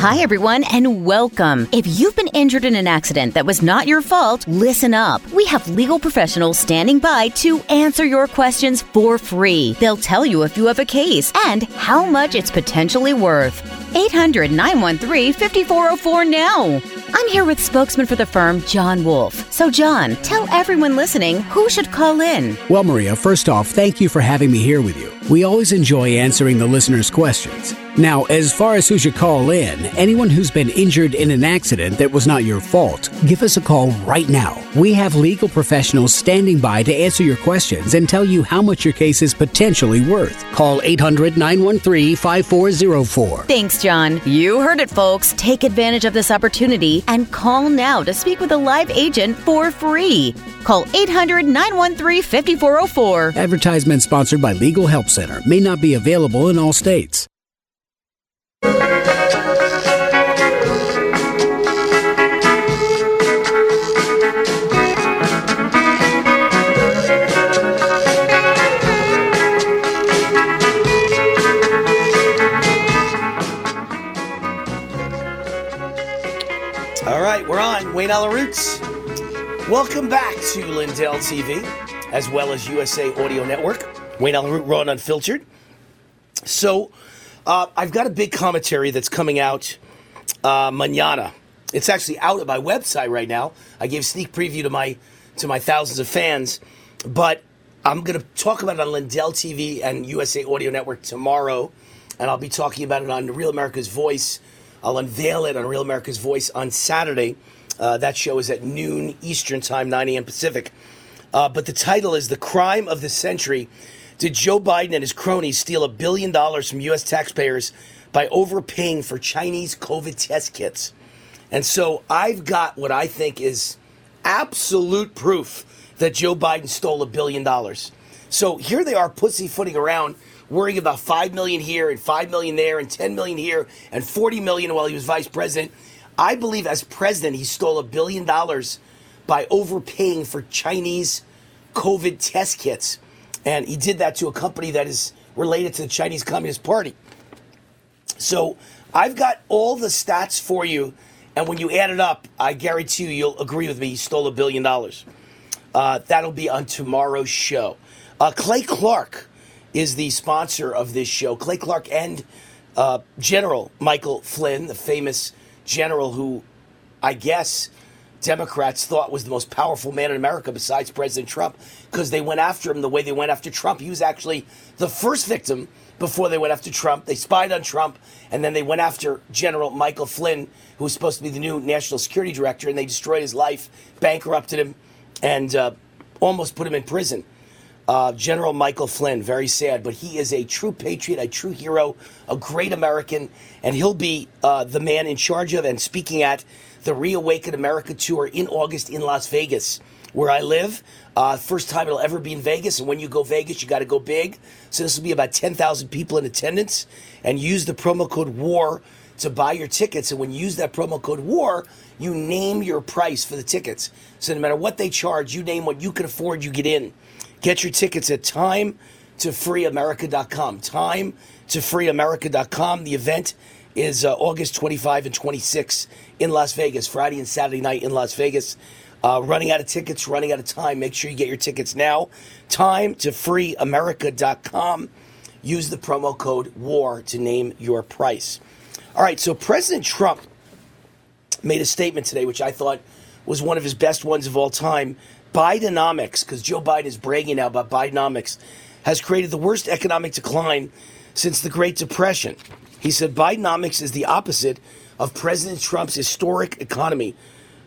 Hi, everyone, and welcome. If you've been injured in an accident that was not your fault, listen up. We have legal professionals standing by to answer your questions for free. They'll tell you if you have a case and how much it's potentially worth. 800 913 5404 now. I'm here with spokesman for the firm, John Wolf. So, John, tell everyone listening who should call in. Well, Maria, first off, thank you for having me here with you. We always enjoy answering the listeners' questions. Now, as far as who should call in, anyone who's been injured in an accident that was not your fault, give us a call right now. We have legal professionals standing by to answer your questions and tell you how much your case is potentially worth. Call 800 913 5404. Thanks, John. You heard it, folks. Take advantage of this opportunity and call now to speak with a live agent for free. Call 800 913 5404. Advertisement sponsored by Legal Help Center may not be available in all states. All right, we're on. Wayne Allyn Roots. Welcome back to Lindell TV, as well as USA Radio Network. Wayne Allyn Root, Raw and Unfiltered. So, uh, I've got a big commentary that's coming out uh, manana. It's actually out at my website right now. I gave sneak preview to my to my thousands of fans, but I'm going to talk about it on Lindell TV and USA Radio Network tomorrow, and I'll be talking about it on Real America's Voice. I'll unveil it on Real America's Voice on Saturday. Uh, that show is at noon Eastern Time, 9 a.m. Pacific. Uh, but the title is The Crime of the Century. Did Joe Biden and his cronies steal a billion dollars from U.S. taxpayers by overpaying for Chinese COVID test kits? And so I've got what I think is absolute proof that Joe Biden stole a billion dollars. So here they are pussyfooting around worrying about 5 million here and 5 million there and 10 million here and 40 million while he was vice president. I believe as president he stole a billion dollars by overpaying for Chinese COVID test kits. And he did that to a company that is related to the Chinese Communist Party. So I've got all the stats for you. And when you add it up, I guarantee you, you'll agree with me. He stole a billion dollars. Uh, that'll be on tomorrow's show. Uh, Clay Clark is the sponsor of this show. Clay Clark and uh, General Michael Flynn, the famous general who I guess Democrats thought was the most powerful man in America besides President Trump because they went after him the way they went after Trump. He was actually the first victim before they went after Trump. They spied on Trump, and then they went after General Michael Flynn, who was supposed to be the new national security director, and they destroyed his life, bankrupted him, and uh, almost put him in prison. Uh, General Michael Flynn, very sad, but he is a true patriot, a true hero, a great American, and he'll be uh, the man in charge of and speaking at the Reawaken America tour in August in Las Vegas, where I live. Uh, first time it'll ever be in Vegas, and when you go Vegas, you got to go big. So this will be about 10,000 people in attendance, and use the promo code WAR to buy your tickets. And when you use that promo code WAR, you name your price for the tickets. So no matter what they charge, you name what you can afford, you get in. Get your tickets at time to freeamerica.com. Time to freeamerica.com. The event is uh, August 25 and 26 in Las Vegas, Friday and Saturday night in Las Vegas. Uh, running out of tickets, running out of time. Make sure you get your tickets now. Time to freeamerica.com. Use the promo code WAR to name your price. All right, so President Trump made a statement today, which I thought was one of his best ones of all time. Bidenomics, because Joe Biden is bragging now about Bidenomics, has created the worst economic decline since the Great Depression. He said Bidenomics is the opposite of President Trump's historic economy.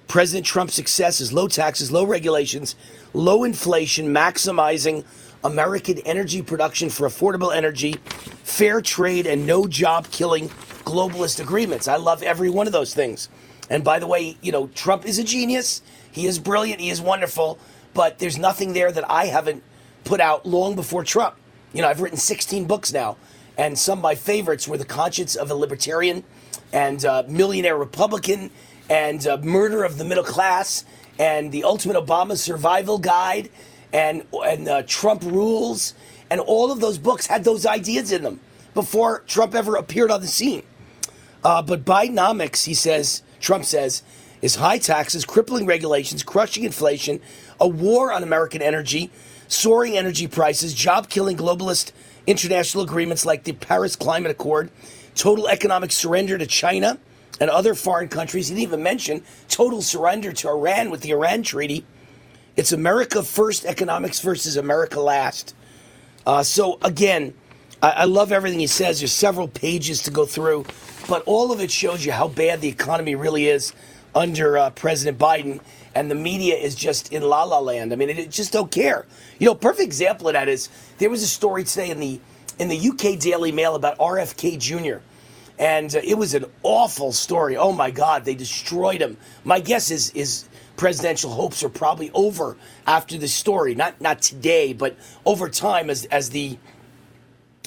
President Trump's success is low taxes, low regulations, low inflation, maximizing American energy production for affordable energy, fair trade, and no job killing globalist agreements. I love every one of those things. And by the way, you know, Trump is a genius. He is brilliant. He is wonderful. But there's nothing there that I haven't put out long before Trump. You know, I've written 16 books now. And some of my favorites were The Conscience of a Libertarian and uh, Millionaire Republican and uh, Murder of the Middle Class and The Ultimate Obama Survival Guide and, and uh, Trump Rules. And all of those books had those ideas in them before Trump ever appeared on the scene. Uh, but Bidenomics, he says, Trump says, is high taxes, crippling regulations, crushing inflation, a war on American energy, soaring energy prices, job killing globalist international agreements like the Paris Climate Accord, total economic surrender to China and other foreign countries. He didn't even mention total surrender to Iran with the Iran Treaty. It's America first economics versus America last. Uh, so, again, I, I love everything he says. There's several pages to go through, but all of it shows you how bad the economy really is under uh, President Biden, and the media is just in la la land. I mean, it, just don't care. You know, perfect example of that is there was a story today in the in the UK Daily Mail about RFK Jr. And uh, it was an awful story. Oh my God, they destroyed him. My guess is is presidential hopes are probably over after this story. Not not today, but over time as as the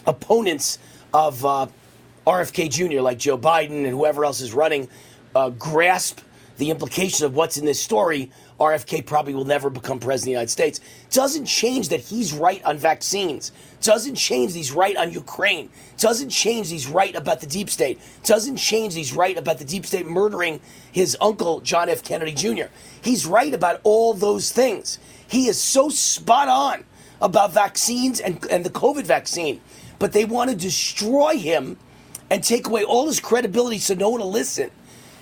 opponents of uh, RFK Jr. like Joe Biden and whoever else is running uh, grasp the implications of what's in this story, RFK probably will never become president of the United States. Doesn't change that he's right on vaccines. Doesn't change he's right on Ukraine. Doesn't change he's right about the deep state. Doesn't change he's right about the deep state murdering his uncle, John F. Kennedy Jr. He's right about all those things. He is so spot on about vaccines and, and the COVID vaccine. But they want to destroy him and take away all his credibility so no one will listen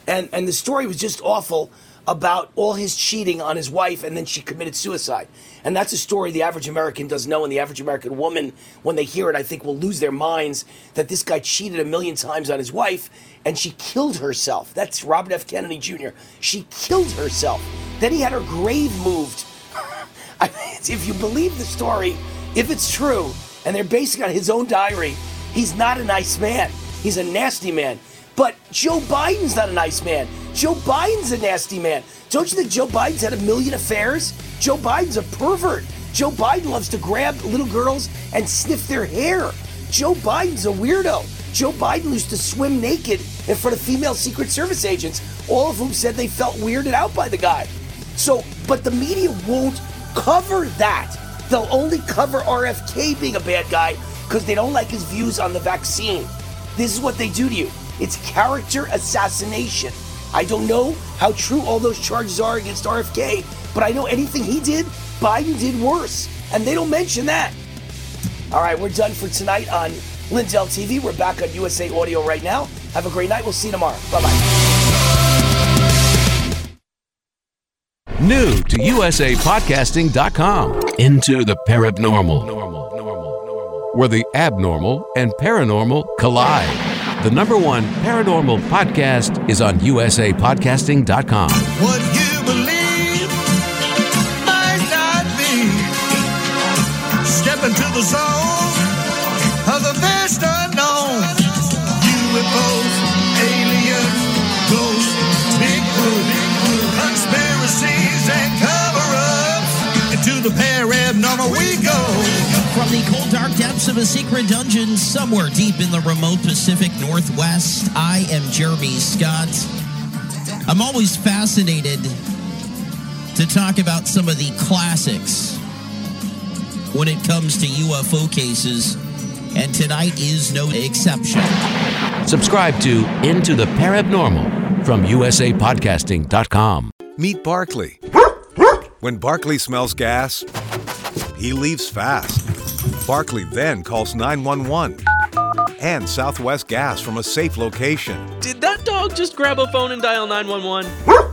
and and the story was just awful about all his cheating on his wife and then she committed suicide. And that's a story the average american doesn't know and the average american woman when they hear it i think will lose their minds that this guy cheated a million times on his wife and she killed herself. That's robert f. Kennedy jr she killed herself. Then he had her grave moved. If you believe the story if it's true and they're basing on his own diary he's not a nice man. He's a nasty man but Joe Biden's not a nice man. Joe Biden's a nasty man. Don't you think Joe Biden's had a million affairs? Joe Biden's a pervert. Joe Biden loves to grab little girls and sniff their hair. Joe Biden's a weirdo. Joe Biden used to swim naked in front of female Secret Service agents, all of whom said they felt weirded out by the guy. So, but the media won't cover that. They'll only cover RFK being a bad guy because they don't like his views on the vaccine. This is what they do to you. It's character assassination. I don't know how true all those charges are against RFK, but I know anything he did, Biden did worse. And they don't mention that. All right, we're done for tonight on Lindell TV. We're back on USA Radio right now. Have a great night. We'll see you tomorrow. Bye bye. New to USAPodcasting.com. Into the paranormal. where the abnormal and paranormal collide. The number one paranormal podcast is on usapodcasting.com. What you depths of a secret dungeon somewhere deep in the remote Pacific Northwest, I am Jeremy Scott. I'm always fascinated to talk about some of the classics when it comes to UFO cases, and tonight is no exception. Subscribe to Into the Paranormal from usapodcasting.com. Meet Barkley. When Barkley smells gas, he leaves fast. Barkley then calls 911 and Southwest Gas from a safe location. Did that dog just grab a phone and dial 911?